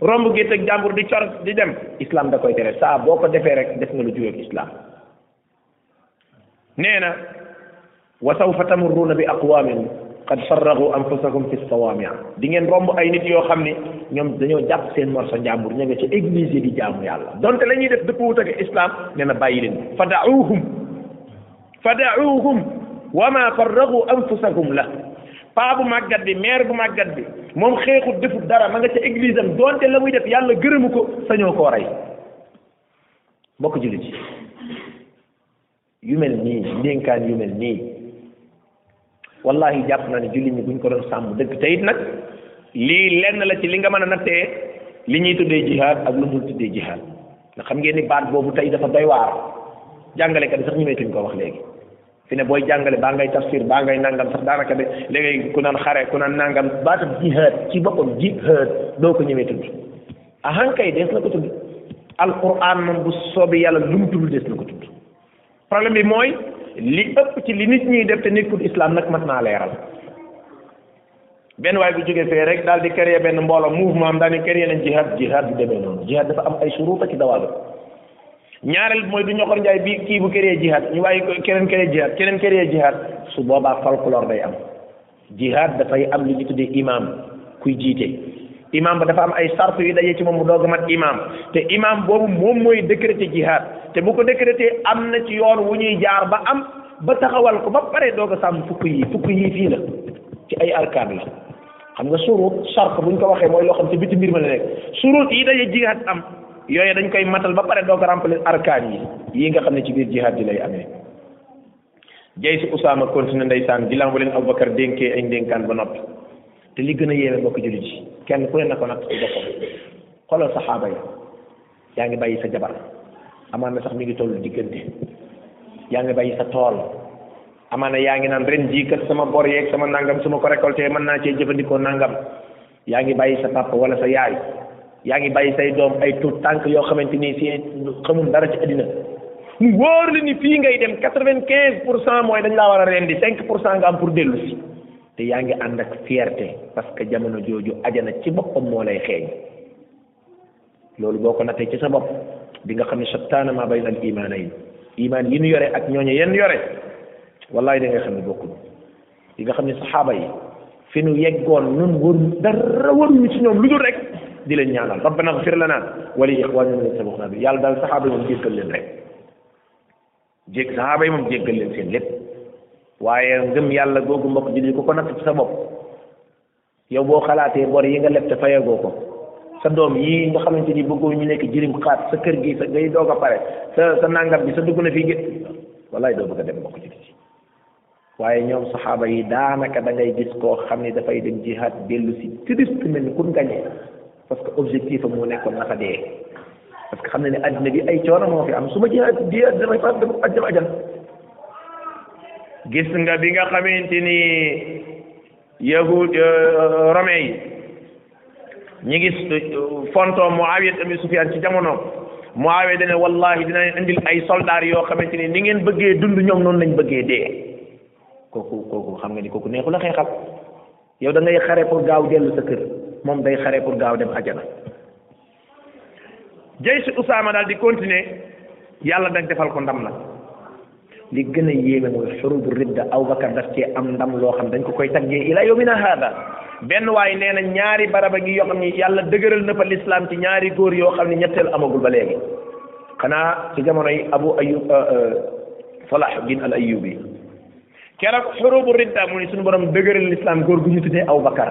romb gétt ak jàmbur di cor di dem islam da koy tere saa boo ko defee rek def nga lu juweeg islam nee na wa sawfa tamurruuna bi aqwamin qad farragu anfusakum fi sawaamia di ngeen romb ay nit yoo xam ni ñoom dañoo jàpp seen morso njàmbur ña nga ca église di jaamu yàlla donte la ñuy def dëppwut ak islam nee na bàyyi leen fa daawuhum fa daawuhum wa ma farragu anfusahum la paa bu màggat bi maire bu màggat bi moom xeexut defut dara ma nga ca église am doonte la muy def yàlla gërëmu ko sañoo koo rey mbokk jullit yi yu mel nii ndénkaan yu mel nii wallahi jàpp naa ne julli ñi buñ ko doon sàmm dëgg te it nag lii lenn la ci li nga mën a nattee li ñuy tuddee jihaad ak lu dul tuddee jihaad nga xam ngeen ni baat boobu tey dafa doy waar jàngalekat sax ñu meetuñ ko wax léegi fi ne booy jàngale baa ngay tafsir baa ngay nangam sax daanaka de léegi ku naan xare ku naan nangam baatam jihaad ci boppam jihaad doo ko ñëwee tudd ahan kay des na ko tudd alquran moom bu soobee yàlla lu mu tudd des na ko tudd problème bi mooy li ëpp ci li nit ñiy def te nekkul islam nag mat naa leeral benn waay bu jógee fee rek daal di créer benn mbooloo mouvement am daal di créer nañ jihad jihad du demee noonu jihad dafa am ay suruuta ci dawaal ñaareel mooy du ñoxor njaay bi kii bu créer jihad ñu waaye keneen créer jihad keneen créer jihad su boobaa folklore day am jihaad dafay am lu ñu tuddee imaam kuy jiite imaam ba dafa am ay sart yu dajee ci moom mu doog a mat imaam te imaam boobu moom mooy décrété jihaad te bu ko décrété am na ci yoon wu ñuy jaar ba am ba taxawal ko ba pare doog a sàmm fukk yi fukk yi fii la ci ay arkaan la xam nga surut sart buñ ko waxee mooy loo xam ci biti mbir ma la nekk surut yi daje jihaad am yooyu dañ koy matal ba pare doog a remplir arkaan yi yi nga xam ne ci biir jihaad yi lay amee jay si Usaama continué ndeysaan ginnaaw ba leen Aboubacar dénkee ay ndénkaan ba noppi te li gën a yéeme mbokk jullit yi kenn ku ne na ko natt ci boppam xoolal saxaaba yi yaa ngi bàyyi sa jabar amaan na sax mi ngi tollu diggante yaa ngi bàyyi sa tool amaana yaa ngi naan ren jii kat sama bor yeeg sama nangam su ma ko récolté mën naa cee jëfandikoo nangam yaa ngi bàyyi sa papa wala sa yaay yaa ngi bàyyi say doom ay tuut tànk yoo xamante ni si xamul dara ci àddina mu wóor la ni fii ngay dem quatre vingt quinze pour cent mooy dañ laa war a rendi cinq pour cent nga am pour dellu si te yaa ngi ànd ak fierté parce que jamono jooju ajana ci boppam moo lay xeeñ loolu boo ko nattee ci sa bopp di nga xam ne shattaana maa bayna al imaanayn imaan yi ñu yore ak ñooñu yenn yore wallaay da nga xam ne bokkul di nga xam ne saxaaba yi fi nu yeggoon nun waru dara waruñu ci ñoom lu dul rek di leen ñaanal rabbana ighfir lana wa li ikhwanina alladhina sabaquna bi yàlla daal saxaaba yi moom jéggal leen rek jég saxaaba yi moom jéggal leen seen lépp waaye ngëm yàlla googu mbokk jullit ko ko natt ci sa bopp yow boo xalaatee bor yi nga leb te fayagoo ko sa doom yi nga xamante ni bëggoo ñu nekk jirim xaat sa kër gi sa ngay doog a pare sa sa nangam bi sa dugg na fii gét wallaay doo bëgg a dem mbokk ci ci waaye ñoom saxaaba yi daanaka da ngay gis koo xam ni dafay dem jihaad dellu si triste mel ni kun gañee parce que objectif am moo nekkoon na fa dee parce que xam ne ne addina bi ay coono moo fi am su ma jihaad jihaad damay fa dem ajjam ajjam gis nga bi nga xamante ni yahud euh, romain yi ñi ngi euh, fontoo Muawiya tamit Sufyaan ci jamono Muawiya dane wallahi dina indil ay soldaar yoo xamante ni ni ngeen bëggee dund ñoom noonu lañ bëggee dee kooku kooku xam nga ni kooku neexu la xeexal yow da ngay xare pour gaaw dellu sa kër moom day xare pour gaaw dem ajana jay si Usaama daal di continuer yàlla dag defal ko ndam nag li gën a yéeme mooy xurubu ridda Abubakar daf cee am ndam loo xam dañ ko koy taggee ila yawmina hada benn waaye nee na ñaari baraba ngi yoo xam ni yàlla dëgëral na fa lislaam ci ñaari góor yoo xam ne ñetteel amagul ba léegi xanaa ci jamonoy abu ayub salah bin al ayubi keroog xurubu ridda mu ni suñu borom dëgëral lislaam góor gu ñu tuddee Abubakar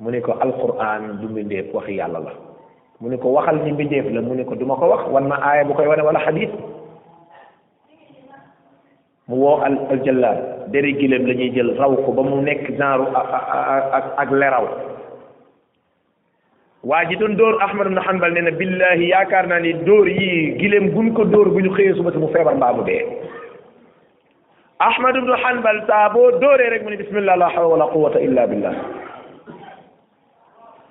mu ne ko alquran du mbindeef waxi yàlla la mu ne ko waxal ni mbindeef la mu ne ko duma ko wax wan ma aaya bu koy wane wala xadis mu woo al aljallaab deri gileem la ñuy jël raw ko ba mu nekk genre ak ak leraw waa ji doon dóor ahmad ibn hanbal nee na billahi yaakaar naa ni dóor yi gileem guñ ko dóor bu ñu xëyee suba si mu feebar mbaa mu dee ahmad ibnu hanbal saa boo dóoree rek mu ne bismillah la hawla wala quwwata illa billah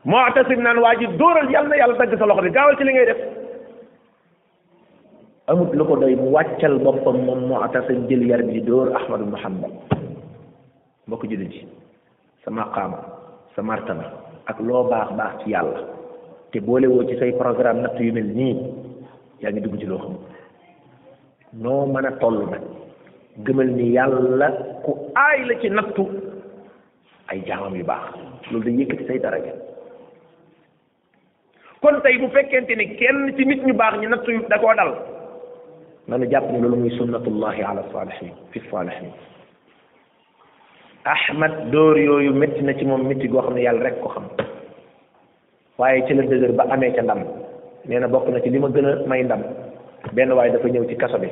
mu'tasim naan waa ji dóoral yàlla na yàlla dagg sa loxo bi gaawal ci li ngay def amut lu ko doy mu wàccal boppam moom mu'tasim jël yar bi dóor ahmad ibnu hanbal mbokk jullit ji sa maqaama sa martaba ak loo baax baax ci yàlla te boole woo ci say programme natt yu mel nii yaa ngi dugg ci loo xam noo mën a toll nag gëmal ni yàlla ku aay la ci nattu ay jaamam yu baax loolu day yëkkati say daraja kon tey bu fekkente ni kenn ci nit ñu baax ñi nattu da koo dal nanu jàpp ni loolu muy sunnatullahi ala salihin fi salihin ahmad dóor yooyu métti na ci moom métti goo xam ne yàlla rek ko xam waaye ci la dëgër ba amee ca ndam nee na bokk na ci li ma gën a may ndam benn waaye dafa ñëw ci kaso bi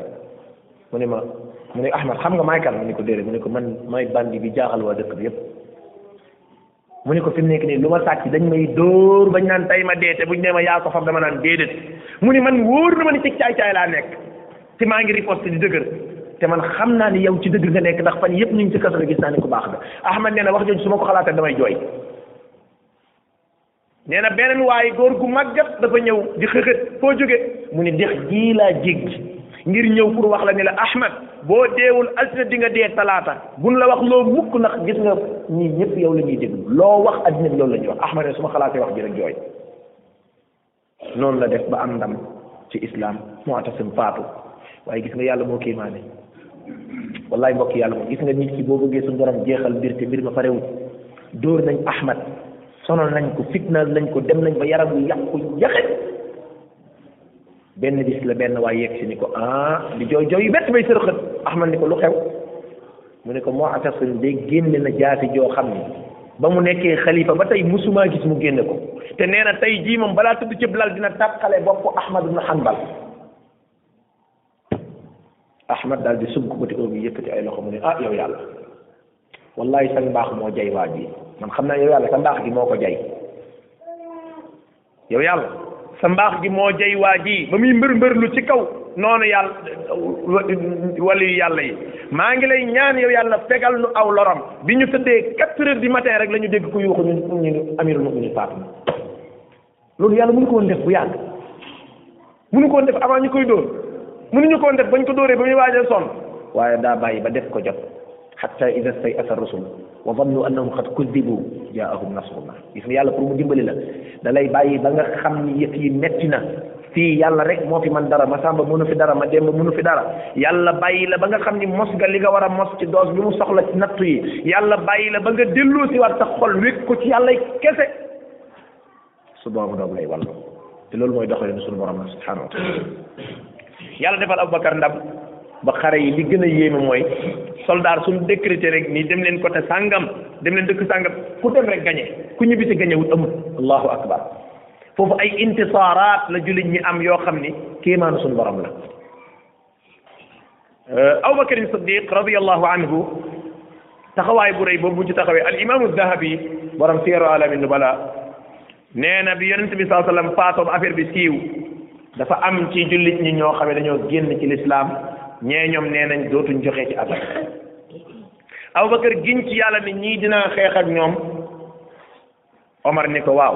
mu ne ma mu ne ahmad xam nga maay kan mu ne ko déedéet mu ne ko man maay bandi bi jaaxal waa dëkk bi yépp mu ni ko fi mu nekk nii lu ma sàcc dañ may dóor bañ naan tay ma dee te buñ nee ma yaa ko fam dama naan déedéet mu ni man wóor na ma ni ci caay-caay laa nekk te maa ngi riposte di dëgër te man xam naa ni yow ci dëgg nga nekk ndax fan yëpp ñu ngi ci kaso bi gis naa ni ku baax nga Ahmad nee na wax jooju su ma ko xalaatee damay jooy nee na beneen waaye góor gu màggat dafa ñëw di xëxët foo jóge mu ni dex gii laa jéggi ngir ñëw pour wax la ni la Ahmad boo deewul altine di nga dee talaata buñ la wax loo mukk ndax gis nga ñii ñëpp yow la ñuy déglu loo wax addina bi loolu la ñuy wax Ahmad ne su ma xalaatee wax ji rek jooy noonu la def ba am ndam ci islam moo tax seen faatu waaye gis nga yàlla moo kéemaane wallaay mbokk yàlla moo gis nga nit ki boo bëggee suñu borom jeexal mbir te mbir ma parewul dóor nañ Ahmad sonal nañ ko fitnaal nañ ko dem nañ ba yaram wi yàqu yaxet benn bis la benn waay yegg si ni ko ah di jooy jooy yu bett bay sërxët Ahmad ni ko lu xew mu ne ko moo atasin de génne na jaasi joo xam ni ba mu nekkee xalifa ba tey musumaa gis mu génne ko te nee na tey jii moom balaa tudd cëb lal dina tàqale bopp Ahmad ibn Hanbal ahmad daal di sukk bëti óom yi yëkkati ay loxo mu ne ah yow yàlla wallahi sa mbaax moo jay waa ji man xam naa yow yàlla sa mbaax gi moo ko jay yow yàlla sa mbaax gi moo jay waa ji ba muy mbër mbër lu ci kaw noonu yàlla wali yàlla yi maa ngi lay ñaan yow yàlla fegal nu aw loram bi ñu tëddee quatre heures du matin rek la ñu dégg ku yuuxu ñu ñu amirul mu'minin faatu loolu yàlla mënu ko woon def bu yàgg mënu ko woon def avant ñu koy dóor mënuñu ko woon def bañ ko dóoree ba muy waajal sonn waaye daa bàyyi ba def ko jot xatta ida stay asa rusul wa zannu annahum qad kudibu jaahum nasruna gis nga yàlla pour mu dimbali la da lay bàyyi ba nga xam ni yëf yi metti na fii yàlla rek moo fi man dara ma sàmba mënu fi dara ma demba mënu fi dara yàlla bàyyi la ba nga xam ni mos nga li nga war a mos ci doos bi mu soxla ci nattu yi yàlla bàyyi la ba nga delloo si waat sa xol wékk ko ci yàlla kese su boobu doom lay wallu te loolu mooy doxalin suñu borom la subhanahu wa taala yàlla defal Aboubacar ndam ba xare yi li gën a yéeme mooy soldat suñu décrété rek nii dem leen côté sàngam dem leen dëkk sàngam ku dem rek gañe ku ñibbi si gañe wut amul allahu akbar foofu ay intisaaraat la jullit ñi am yoo xam ni kéemaanu suñu borom la Abubakar Siddiq radiyallahu anhu taxawaay bu rëy boobu ci taxawee al imaamu Dahabi borom Siyar Alamin Nubala nee na bi yonent bi saa sallam faatoom affaire bi siiw dafa am ci jullit ñi ñoo xam ne dañoo génn ci lislaam ñee ñoom nee nañ dootuñ joxe ci asaka Abubakar giñ ci yàlla ni ñii dinaa xeex ak ñoom Omar ni ko waaw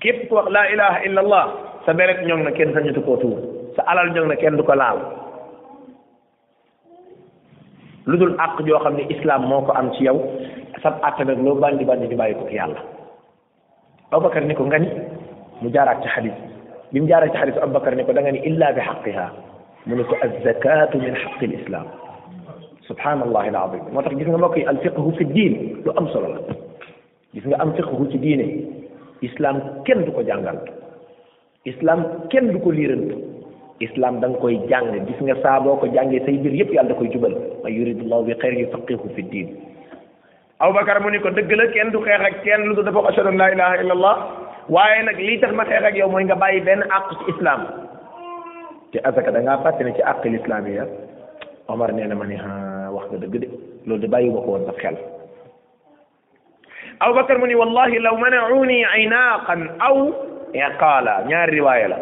képp ku wax laa ilaha illa allah sa deret ñoŋ na kenn sañatu koo tuur sa alal ñoŋ na kenn du ko laal lu dul àq joo xam ne islam moo ko am ci yow sab àtte nag loo bandi bandi ñu bàyyi ko ci yàlla abubakar ni ko nga ni mu jaaraat ci xadis bi mu jaaraat ci xadis abubakar ni ko da nga ni illa bi xaqiha mu ne ko azzakatu min xaqi l islam subhanallahi al azim moo tax gis nga mbokk yi al fiqhu fi diin lu am solo la gis nga am fiqhu ci diine islam kenn du ko jàngal islam kenn du ko liirantu islam da nga koy jàng gis nga saa boo ko jàngee say mbir yépp yàlla da koy jubal ma yuridullahu bi xayrin yufaqihu fi diin Abubakar mu ni ko dëgg la kenn du xeex ak kenn lu dul dafa ashhadu an la ilaha illallah waaye nag lii tax ma xeex ak yow mooy nga bàyyi benn àq ci islam te asaka da ngaa fàtte ne ci àq l'islam yi Omar nee na ma ni ah wax nga dëgg de loolu de bàyyi ma ko woon sa xel Abubakar mu ni wallahi law manauni inaqan aw iqaala ñaari riwaaya la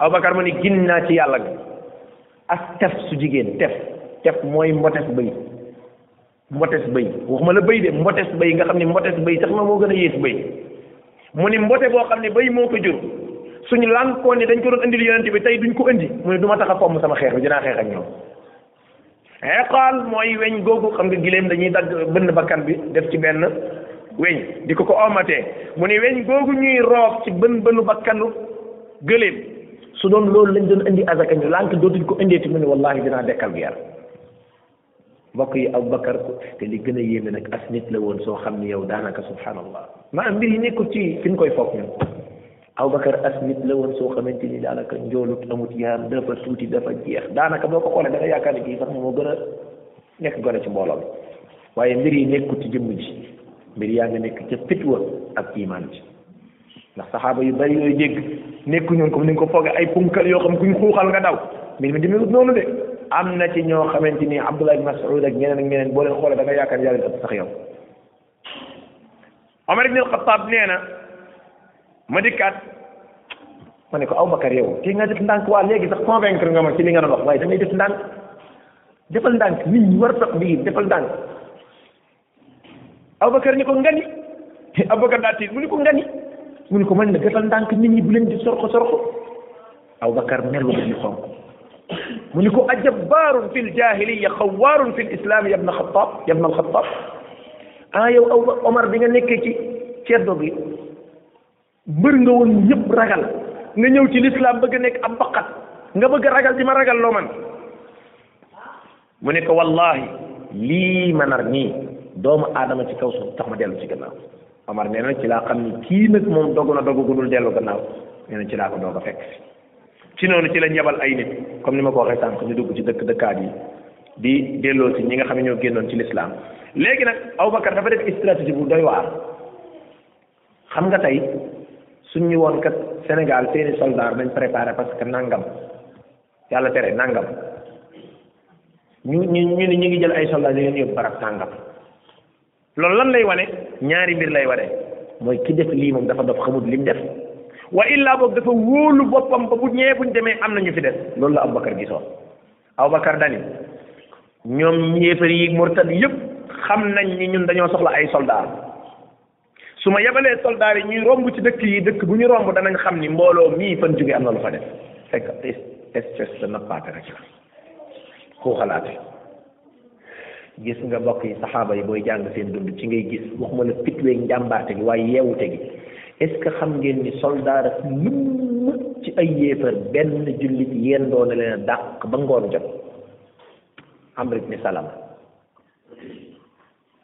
Abubakar mu ni gin naa ci yàlla ga as tef su jigéen tef tef mooy mbotes bëy mbotes bëy waxuma la bëy de mbotes bëy nga xam ni mbotes bëy sax ma moo gën a yées bëy mu ni mbote boo xam ne bëy moo ko jur suñu lànkoon ni dañ ko doon indil yonent bi tey duñ ko indi mu ne du ma tax a fomm sama xeex bi dinaa xeex ak ñoom xeqaal mooy weñ googu xam nga gileem dañuy dagg bënn bakkan bi def ci benn weñ di ko ko omatee mu ne weñ googu ñuy roof ci bën bënu bakkanu gëleem su doon loolu lañ doon indi azaka ñu lànk dootuñ ko indeeti mu ne wallahi dinaa dekkal bi yàlla mbokk yi Aboubacar ko te li gën a yéeme nag as nit la woon soo xam ni yow daanaka subhanallah maanaam mbir yi nekkul ci fi ñu koy foog ñun Abubakar as nit la woon soo xamante ni daanaka njoolut amut yaar dafa tuuti dafa jeex daanaka boo ko xoolee da nga yaakaar ne kii sax moo gën a nekk gone ci mbooloo mi waaye mbir yi nekkut ci jëmm ji mbir yaa nga nekk ca fit wa ak imaan ji ndax saxaaba yu bari yooyu dégg nekku ñoon comme ni nga ko foogee ay punkal yoo xam kuñ xuuxal nga daw mbir mi demewut noonu de am na ci ñoo xamante ni Abdullah ibn Mas'ud ak ñeneen ak ñeneen boo leen xoolee da nga yaakaar yàlla ëpp sax yow Omar ibn al-Khattab nee na ma dikkaat ma ne ko Abubakar yow kii nga def ndànk waa léegi sax convaincre nga ma ci li nga doon wax waaye damay def ndànk defal ndànk nit ñi war a toog biir defal ndànk Abubakar ni ko ngani Abubakar daa tiit mu ni ko ngani mu ni ko man la defal ndànk nit ñi bu leen di sorxo sorxo Abubakar mel ba ñu xonk mu ni ko ajabbaarun fil jaahiliya xawaarun fil islaam ya ibna Xattaab ya ibna Xattaab ah yow aw Omar bi nga nekkee ci ceddo bi mbër nga woon ñëpp ragal nga ñëw ci lislaam bëgg a nekk ab baqat nga bëgg a ragal di ma ragal loo man mu ne ko wallahi lii ma nar nii doomu aadama ci kaw suuf tax ma dellu ci gannaaw Omar nee na ci laa xam ni kii nag moom dogu na dogu gudul dellu gannaaw nee na ci laa ko doog a fekk ci noonu ci lañ yebal ay nit comme ni ma ko waxee sànq ñu dugg ci dëkk dëkkaat yi di delloo si ñi nga xam ne ñoo génnoon ci lislaam léegi nag Aboubacar dafa def stratégie bu doy waar xam nga tey suñ ñu woon kat Sénégal seeni soldat nañ préparé parce que nangam yàlla tere nangam ñu ñu ñu ne ñu ngi jël ay soldat yi leen yóbbu barab sàngam loolu lan lay wane ñaari mbir lay wane mooy ki def lii moom dafa dof xamut lim def wa illaa boog dafa wóolu boppam ba bu ñee buñ demee am na ñu fi des loolu la Aboubacar gisoon Aboubacar dani ñoom yéefar yi murtad yëpp xam nañ ni ñun dañoo soxla ay soldat su ma yebalee soldaar yi ñuy romb ci dëkk yi dëkk bu ñu romb danañ xam ni mbooloo mii fan jóge am na lu fa def fekk espèce de nappaate rek la xuuxalaate gis nga mbokk yi saxaaba yi booy jàng seen dund ci ngay gis waxuma la pitweeg njàmbaarte gi waaye yeewute gi est ce que xam ngeen ni soldaar ak lum ci ay yéefar benn jullit yéen doon na leen a dàq ba ngoon jot amrit ni salama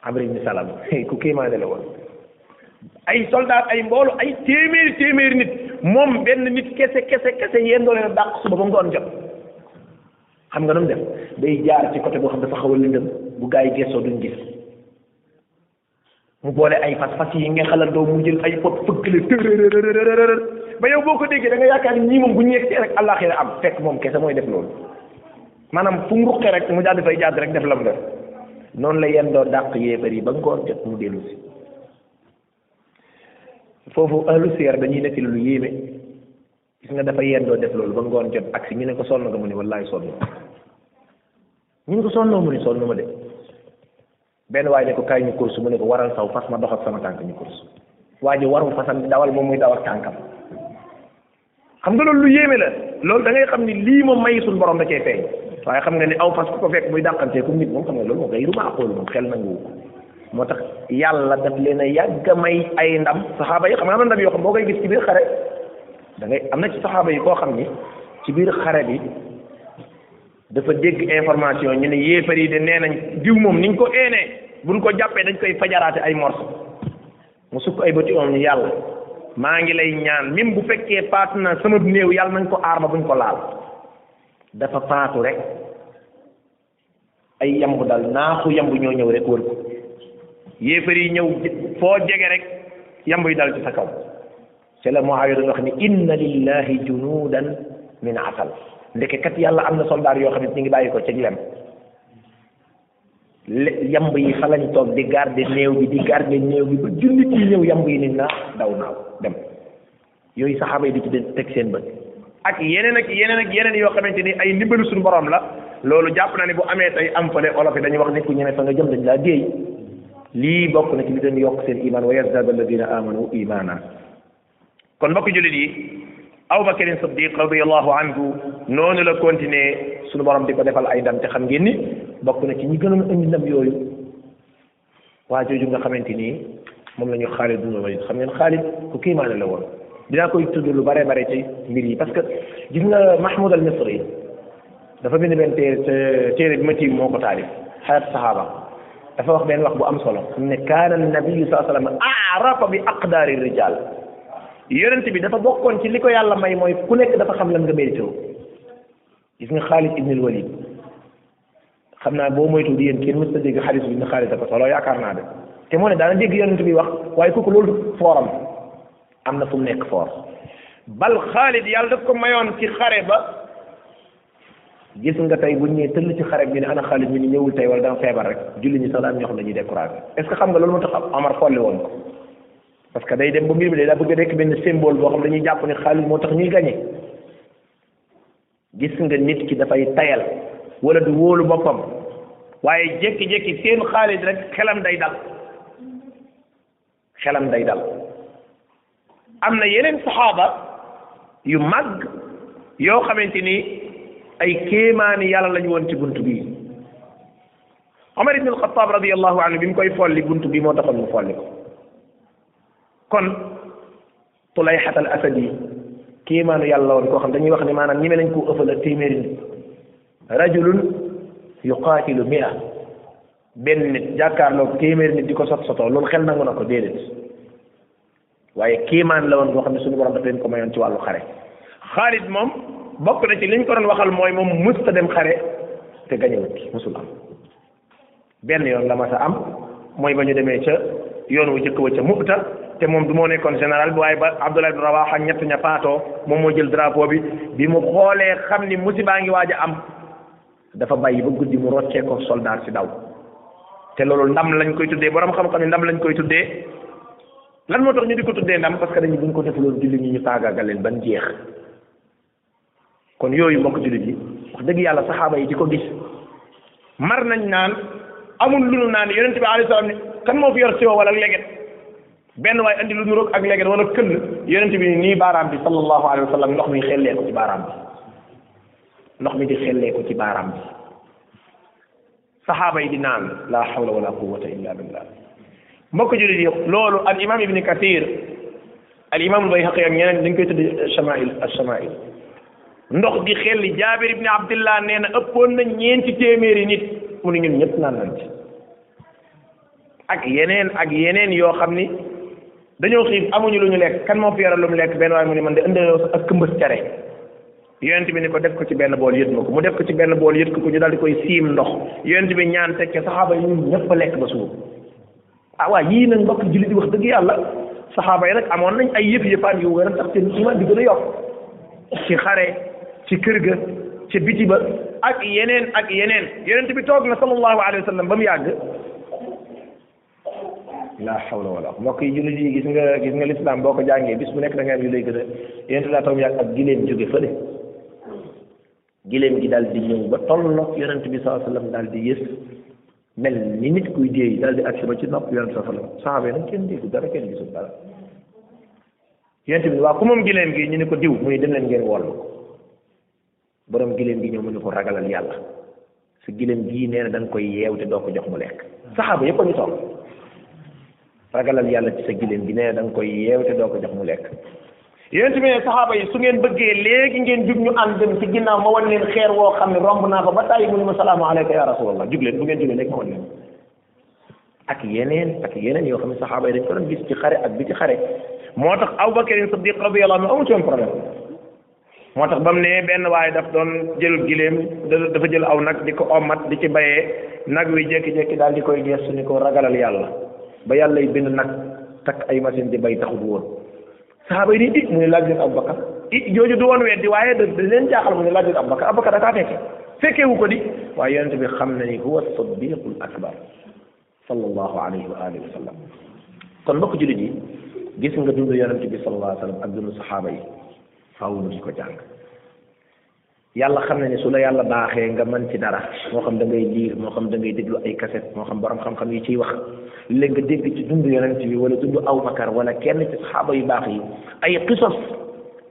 Amr ibn Salam ku kéemaane la woon ay soldat ay mboolu ay téeméeri téeméeri nit moom benn nit kese kese kese yéen doole na dàq suba ba ngoon jot xam nga nu mu def day jaar ci côté boo xam dafa xaw a lëndëm bu gaa yi gëstoo duñ gis mu boole ay fas fas yi nga xalandoo mu jël ay pot fëgg la tërërërërërër ba yow boo ko déggee da nga yaakaar ni ñii moom bu ñu yegg see rek àllaaxira am fekk moom kese mooy def loolu maanaam fu mu ruqe rek mu daal di fay jàdd rek def la mu def noonu la yenn doo dàq yéefar yi ba ngoon jot mu dellu si foofu ahlu siyar dañuy netti lu yéeme gis nga dafa yendoo def loolu ba ngoon jot ak si ñu ne ko sonn nga mu ne wallaay sonn ñu ne ko sonnoo mu ne sonn ma de benn waay ne ko kaay ñu course mu ne ko waral saw fas ma dox ak sama tànk ñu course waa ji waru fasam di dawal moom muy daw ak tànkam xam nga loolu lu yéeme la loolu da ngay xam ni lii moom may suñu borom da cee feeñ waaye xam nga ni aw fas ku ko fekk muy dàqantee comme nit moom xam nga loolu moom gayru maa xool moom xel nangu ko moo tax yàlla daf leen a yàgg a may ay ndam saxaaba yi xam nga am na ndam yoo xam boo koy gis ci biir xare da ngay am na ci saxaaba yi koo xam ni ci biir xare bi dafa dégg information ñu ne yéefar yi de nee nañ diw moom niñ ko eenee buñ ko jàppee dañ koy fajaraate ay morso mu sukk ay bëti oom yàlla maa ngi lay ñaan même bu fekkee faatu na sama néew yàlla nañ ko aar ba buñ ko laal dafa faatu rek ay yamb dal naaxu yamb ñoo ñëw rek wër ko yéefar yi ñëw foo jege rek yamb yi dal ci sa kaw ca la Muawiya doon wax ni inna lillahi junuudan min asal ndeke kat yàlla am na soldaar yoo xam ne ñu ngi bàyyi ko ca lem le yamb yi fa lañ toog di garde néew bi di garde néew bi ba jullit yi ñëw yamb yi ni naa daw naaw dem yooyu saxaaba yi di ci teg seen bët ak yeneen ak yeneen ak yeneen yoo xamante ni ay ndimbalu suñu borom la loolu jàpp naa ne bu amee tey am fële olof yi dañuy wax ne ku ñeme fa nga jëm dañ laa déey lii bokk na ci li doon yokk seen iman wa yazdada alladina amanu imana kon mbokk jullit yi abubakarin siddiq radiallahu anhu noonu la continuer suñu borom di ko defal ay ndam te xam ngeen ni bokk na ci ñi gënoon indi ndam yooyu waa jooju nga xamante ni moom la ñu Xaalid ibn Walid xam ngeen Xaalid ku kiimaane la woon dinaa koy tudd lu bare bare ci mbir yi parce que gis nga Mahmoud al Misri dafa bind benn téere téere bi ma tiim moo ko taalif xayat saxaaba dafa wax benn wax bu am solo ne kaana nabiyu saa sallam aarafa bi aqdaari rijal yonent bi dafa bokkoon ci li ko yàlla may mooy ku nekk dafa xam lan nga mérité gis nga Xaalid ibn al Walid xam naa boo moytu di yéen kenn mës a dégg xalis bi ñu xaalis dafa solo yaakaar naa de te moo ne daana dégg yonent bi wax waaye kooku loolu fooram am na fu mu nekk foor bal Xaalid yàlla daf ko mayoon ci xare ba gis nga tey bu ñëwee tëll ci xare bi ne ana Xaalid ñu ni ñëwul tey wala dama feebar rek julli ñi sax daan ñoo xam ne dañuy découragé est ce que xam nga loolu moo tax Omar folli woon ko parce que day dem ba mbir mi day daa bëgg a nekk benn symbole boo xam dañuy jàpp ne Xaalid moo tax ñuy gagné gis nga nit ki dafay tayal wala du wóolu boppam waaye jékki-jékki seen xaalis rek xelam day dal xelam day dal am na yeneen saxaaba yu mag yoo xamante ni ay kéemaani yàlla lañu woon ci bunt bi Omar ibn al-Khattab radiyallahu anhu bi mu koy folli bunt bi moo taxoon mu folli ko kon Tulayhat al Asadi kéemaanu yàlla woon koo xam dañuy wax ne maanaam ñeme nañ koo ëffal ak téeméeri nit rajulun yuqaatilu mia benn nit jàkkaarloog téeméeri nit di ko sot sotoo loolu xel nangu na ko déedéet waaye kéemaan la woon koo xam ne suñu borom daf leen ko mayoon ci wàllu xare Xaalid moom bokk na ci liñ ko doon waxal mooy moom mësta dem xare te gañewut musul am benn yoon la ma sa am mooy ba ñu demee ca yoon wu jëkk wa ca Mu'ta te moom du moo nekkoon général bi waaye ba Abdullah ibn Rawaha ñett ña faatoo moom moo jël drapeau bi bi mu xoolee xam ni musibaa ngi waaj a am dafa bàyyi ba guddi mu roccee ko soldat si daw te loolu ndam lañ koy tuddee borom xam-xam ne ndam lañ koy tuddee lan moo tax ñu di ko tuddee ndam parce que dañu buñ ko defuloon julli ñi ñu faagaagal leen ban jeex kon yooyu mbokk jullit yi wax dëgg yàlla saxaaba yi di ko gis mar nañ naan amul lu nu naan yonent bi alayhi salaam ne kan moo fi yor siwo wala leget benn waaye andi lu nu rog ak leget wala këll yonent bi nii baaraam bi sallallahu alayhi wa sallam ndox mi xellee ko ci baaraam bi ndox mi di xellee ko ci baaraam bi saxaaba yi di naan la hawla wala quwwata illa billah mbokk jullit yëpp loolu al imam ibni kathir al imam al bayhaqi ak ñeneen dañ koy tudd chamail al chamail ndox di xel li jaabir ibni abdillah nee na ëppoon na ñeenti téeméeri nit mu ne ñun ñëpp naan nañ ci ak yeneen ak yeneen yoo xam ni dañoo xiif amuñu lu ñu lekk kan moo fi yore lu mu lekk benn waaye mu ne man de ëndaloo ak këmbës cere yonent bi ni ko def ko ci benn bool yët ma ko mu def ko ci benn bool yët ko ko ñu daal di koy siim ndox yonent bi ñaan teg ca saxaaba yi ñun ñëpp lekk ba suur ah waa yii nag mbokk jullit di wax dëgg yàlla saxaaba yi nag amoon nañ ay yëf yëfaan yu war a tax seen iman di gën a yokk ci xare ci kër ga ci biti ba ak yeneen ak yeneen yonent bi toog na sallallahu alayhi wa sallam ba mu yàgg la hawla wala mbokk yi jullit yi gis nga gis nga lislaam boo ko jàngee bis bu nekk da nga am yu lay gën a yonent laa toog yàgg ak gileem jóge fële gileem gi daal di ñëw ba tolloog yonent bi saa sallam daal di yës mel ni nit kuy déey daal di agsi ba ci nopp yonent saa sallam saxaaba yi nag kenn déggu dara kenn gisul dara yonent bi waa ku moom gileem gi ñu ne ko diw mu ne dem leen ngeen wollu ko borom gileem gi ñëw mu ne ko ragalal yàlla sa gileem gii nee na da nga koy yeew te doo ko jox mu lekk saxaaba yëpp a ngi toog ragalal yàlla ci sa gileem gi nee na da nga koy yeew te doo ko jox mu lekk yéen bi ne saxaaba yi su ngeen bëggee léegi ngeen jug ñu ànd dem ci ginnaaw ma wan leen xeer woo xam ne romb naa ko ba tàyyi mu ne ma salaamu aleyka ya rasulallah jug leen bu ngeen jógee léegi ma wan leen ak yeneen ak yeneen yoo xam ne saxaaba yi dañ ko doon gis ci xare ak bi ci xare moo tax Abubakar Siddiq radiyallahu anhu amu ci woon problème moo tax ba mu ne benn waaye daf doon jël gileem da- dafa jël aw nag di ko omat di ci bayee nag wi jékki-jékki daal di koy geestu ni ko ragalal yàlla ba yàlla yi bind nag takk ay machine di bay taxut woon saxaaba yi ni it mu ne laaj leen Abubakar it jooju du woon weddi waaye da da leen jaaxal mu ne laaj leen Abubakar Abubakar da kaa fekke fekkee wu ko di waaye yonent bi xam na ni huwa siddiqul akbar sallallahu alayhi wa alihi wa sallam kon mbokk jullit yi gis nga dund yonent bi sallallahu alayhi wa sallam ak dund saxaaba yi faaw ñu ko jàng yàlla xam na ne su la yàlla baaxee nga mën ci dara moo xam da ngay liir moo xam da ngay déglu ay kaset moo xam borom xam-xam yi ciy wax léegi nga dégg ci dund yonent bi wala dund Abubakar wala kenn ci saxaaba yu baax yi ay xisas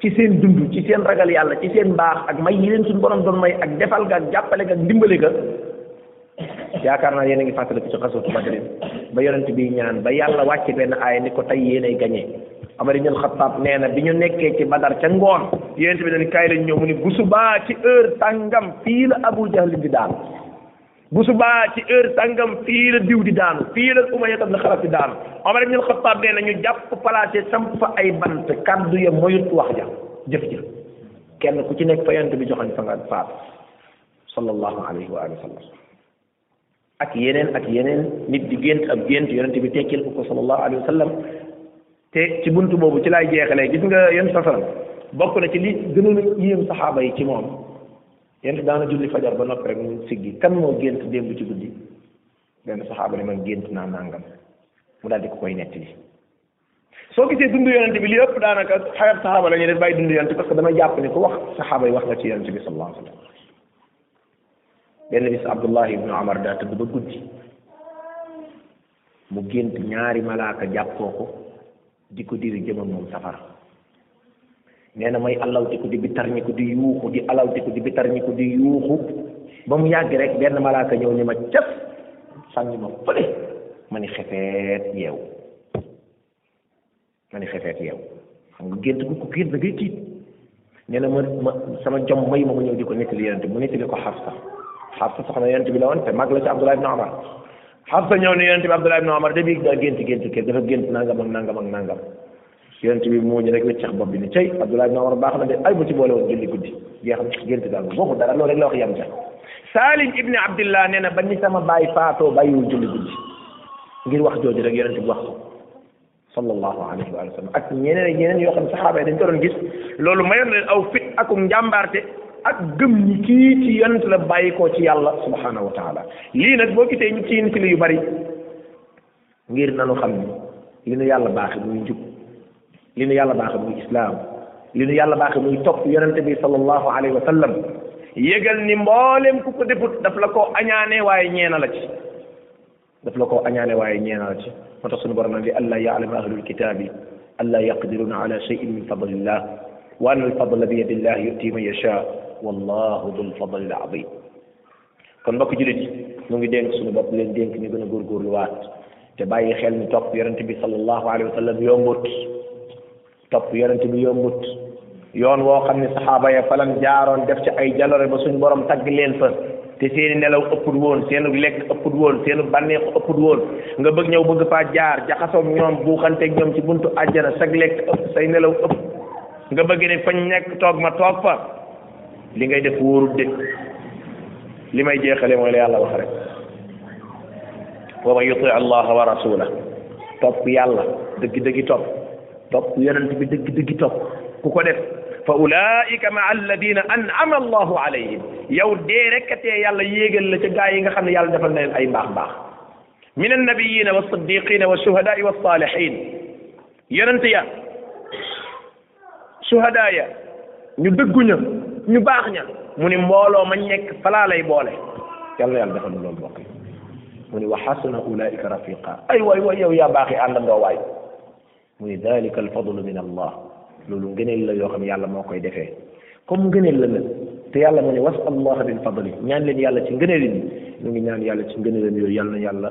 ci seen dund ci seen ragal yàlla ci seen baax ak may yi leen suñu borom doon may ak defal ga ak jàppale ga ak ndimbale ga yaakaar naa yéen a ngi fàttaliku ci xasatu Badrin ba yonent bi ñaan ba yàlla wàcce benn aaya ni ko tey yéenay gañee Omar ibn Khattab nee na bi ñu nekkee ci Badar ca ngoon yonent bi dañu kaay lañ ñëw mu ni bu subaa ci heure sàngam fii la Abu Jahl di daanu bu subaa ci heure sàngam fii la diw di daanu fii la Umayya ibn Khalaf di daanu Omar ibn Khattab nee na ñu jàpp placé samp fa ay bant kaddu ya moyut wax ja jëf ja kenn ku ci nekk fa yonent bi joxañ fa nga faatu sallallahu alayhi wa alihi wa sallam ak yeneen ak yeneen nit di gént ab gént yonent bi tekkil ko ko sallallahu alayhi wa sallam te ci buntu boobu ci laay jeexalee gis nga yonent sa sallam bokk na ci li gënoon a yéem saxaaba yi ci moom yonent daana julli fajar ba noppi rek mu siggi kan moo gént démb ci guddi benn saxaaba ne man gént naa nàngam mu daal di ko koy nettali soo gisee dund yonent bi li ëpp daanaka xayat saxaaba la ñuy def bàyyi dund yonent parce que damay jàpp ni ku wax saxaaba yi wax nga ci yonent bi sallallahu alayhi wa sallam benn bis abdullahi ibnu amar daa tëdd ba guddi mu gént ñaari malaaka jàppoo ko di ko diri jëmam moom safara nee na may alawtiku di bitarñiku di yuuxu di alawtiku di bitarñiku di yuuxu ba mu yàgg rek benn malaaka ñëw ni ma cas sànni ma fële ma ni xefeet yeew ma ni xefeet yeew xam nga gént gu ko gént da ngay tiit nee na ma ma sama jom may ma ma ñëw di ko nettali yonent bi mu nettali ko Xafsa Xafsa soxna yonent bi la woon te mag la ci Abdullah ibn Omar Xafsa ñëw ne yonent bi Abdullah ibn Omar da bii daa gént gént kër dafa gént nangam ak nangam ak nangam yonent bi moo ñu rek wéccax bopp bi ni cay Abdullah ibn Umar baax na de ay bu ci boole woon julli guddi gi xam ci gént daal boobu dara loolu rek la wax yam ca Salim ibn Abdullah nee na ba ni sama baay faatoo bàyyiwul julli guddi ngir wax jooju rek yonent bi wax ko sallallahu alayhi wa sallam ak ñeneen ak ñeneen yoo xam ne saxaaba yi dañ ko doon gis loolu mayoon leen aw fit ak njàmbaarte ak gëm ni kii ci yonent la bàyyi ko ci yàlla subhanahu wa taala lii nag boo gisee ñu ciy nit yu bari ngir nanu xam ni li nu yàlla baaxe muy njub li nu yàlla baaxe muy islaam li nu yàlla baaxe muy topp yonente bi sallallahu alayhi wa sallam yëgal ni mboolem ku ko defut daf la koo añaane waaye ñeena la ci daf la koo añaane waaye ñeena la ci moo tax suñu borom nag li allah yaalama ahlul kitaabi allah yaqdiruna ala cheyin min fadlillah wa anna alfadla bi yadillah yuti man yasha wallahu dul fadli al azim kon mbokk jullit yi ñu ngi dénk suñu bopp leen dénk ñu gën a góorgóorluwaat te bàyyi xel ni topp yonent bi sallallahu alayhi wa sallam yombut topp yonent bi yombut yoon woo xam ne saxaaba ya falan jaaroon def ci ay jaloore ba suñu borom tagg leen fa te seeni nelaw ëpput woon seenu lekk ëpput woon seenu bànneexu ëpput woon nga bëgg ñëw bëgg faa jaar jaxasoog ñoom buuxanteeg ñoom ci buntu àjjana sag lekk ëpp say nelaw ëpp nga bëgg ne fañ nekk toog ma toog fa li ngay def wóorut de li may jeexale mooy la yàlla wax rek wa man yuti allah wa rasula topp yàlla dëgg dëggi topp topp yonent bi dëgg dëggi topp ku ko def fa ulaika maa alladina an'ama allahu alayhim yow dee rek tee yàlla yéegal la ca gaa yi nga xam ne yàlla defal na leen ay mbaax mbaax min annabiyina wa siddiqina wa shuhadaai wa salihin yonent ya suhadaa ya ñu dëgguña ñu baax ña mu ni mbooloo ma nekk falaa lay boole yàlla yàlla defal loolu bokk mu ni wa xasuna ulaika rafiqa ay waay waay yow yaa baaxi àndandoo waay mu ni dalika alfadlu min allah loolu ngëneel la yoo xam ne yàlla moo koy defee comme ngëneel la nag te yàlla mu ne was allah min fadli ñaan leen yàlla ci ngëneelam ñu ngi ñaan yàlla ci ngëneelam yooyu yàlla na yàlla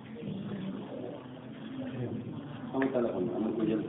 sama téléphone am na ko jël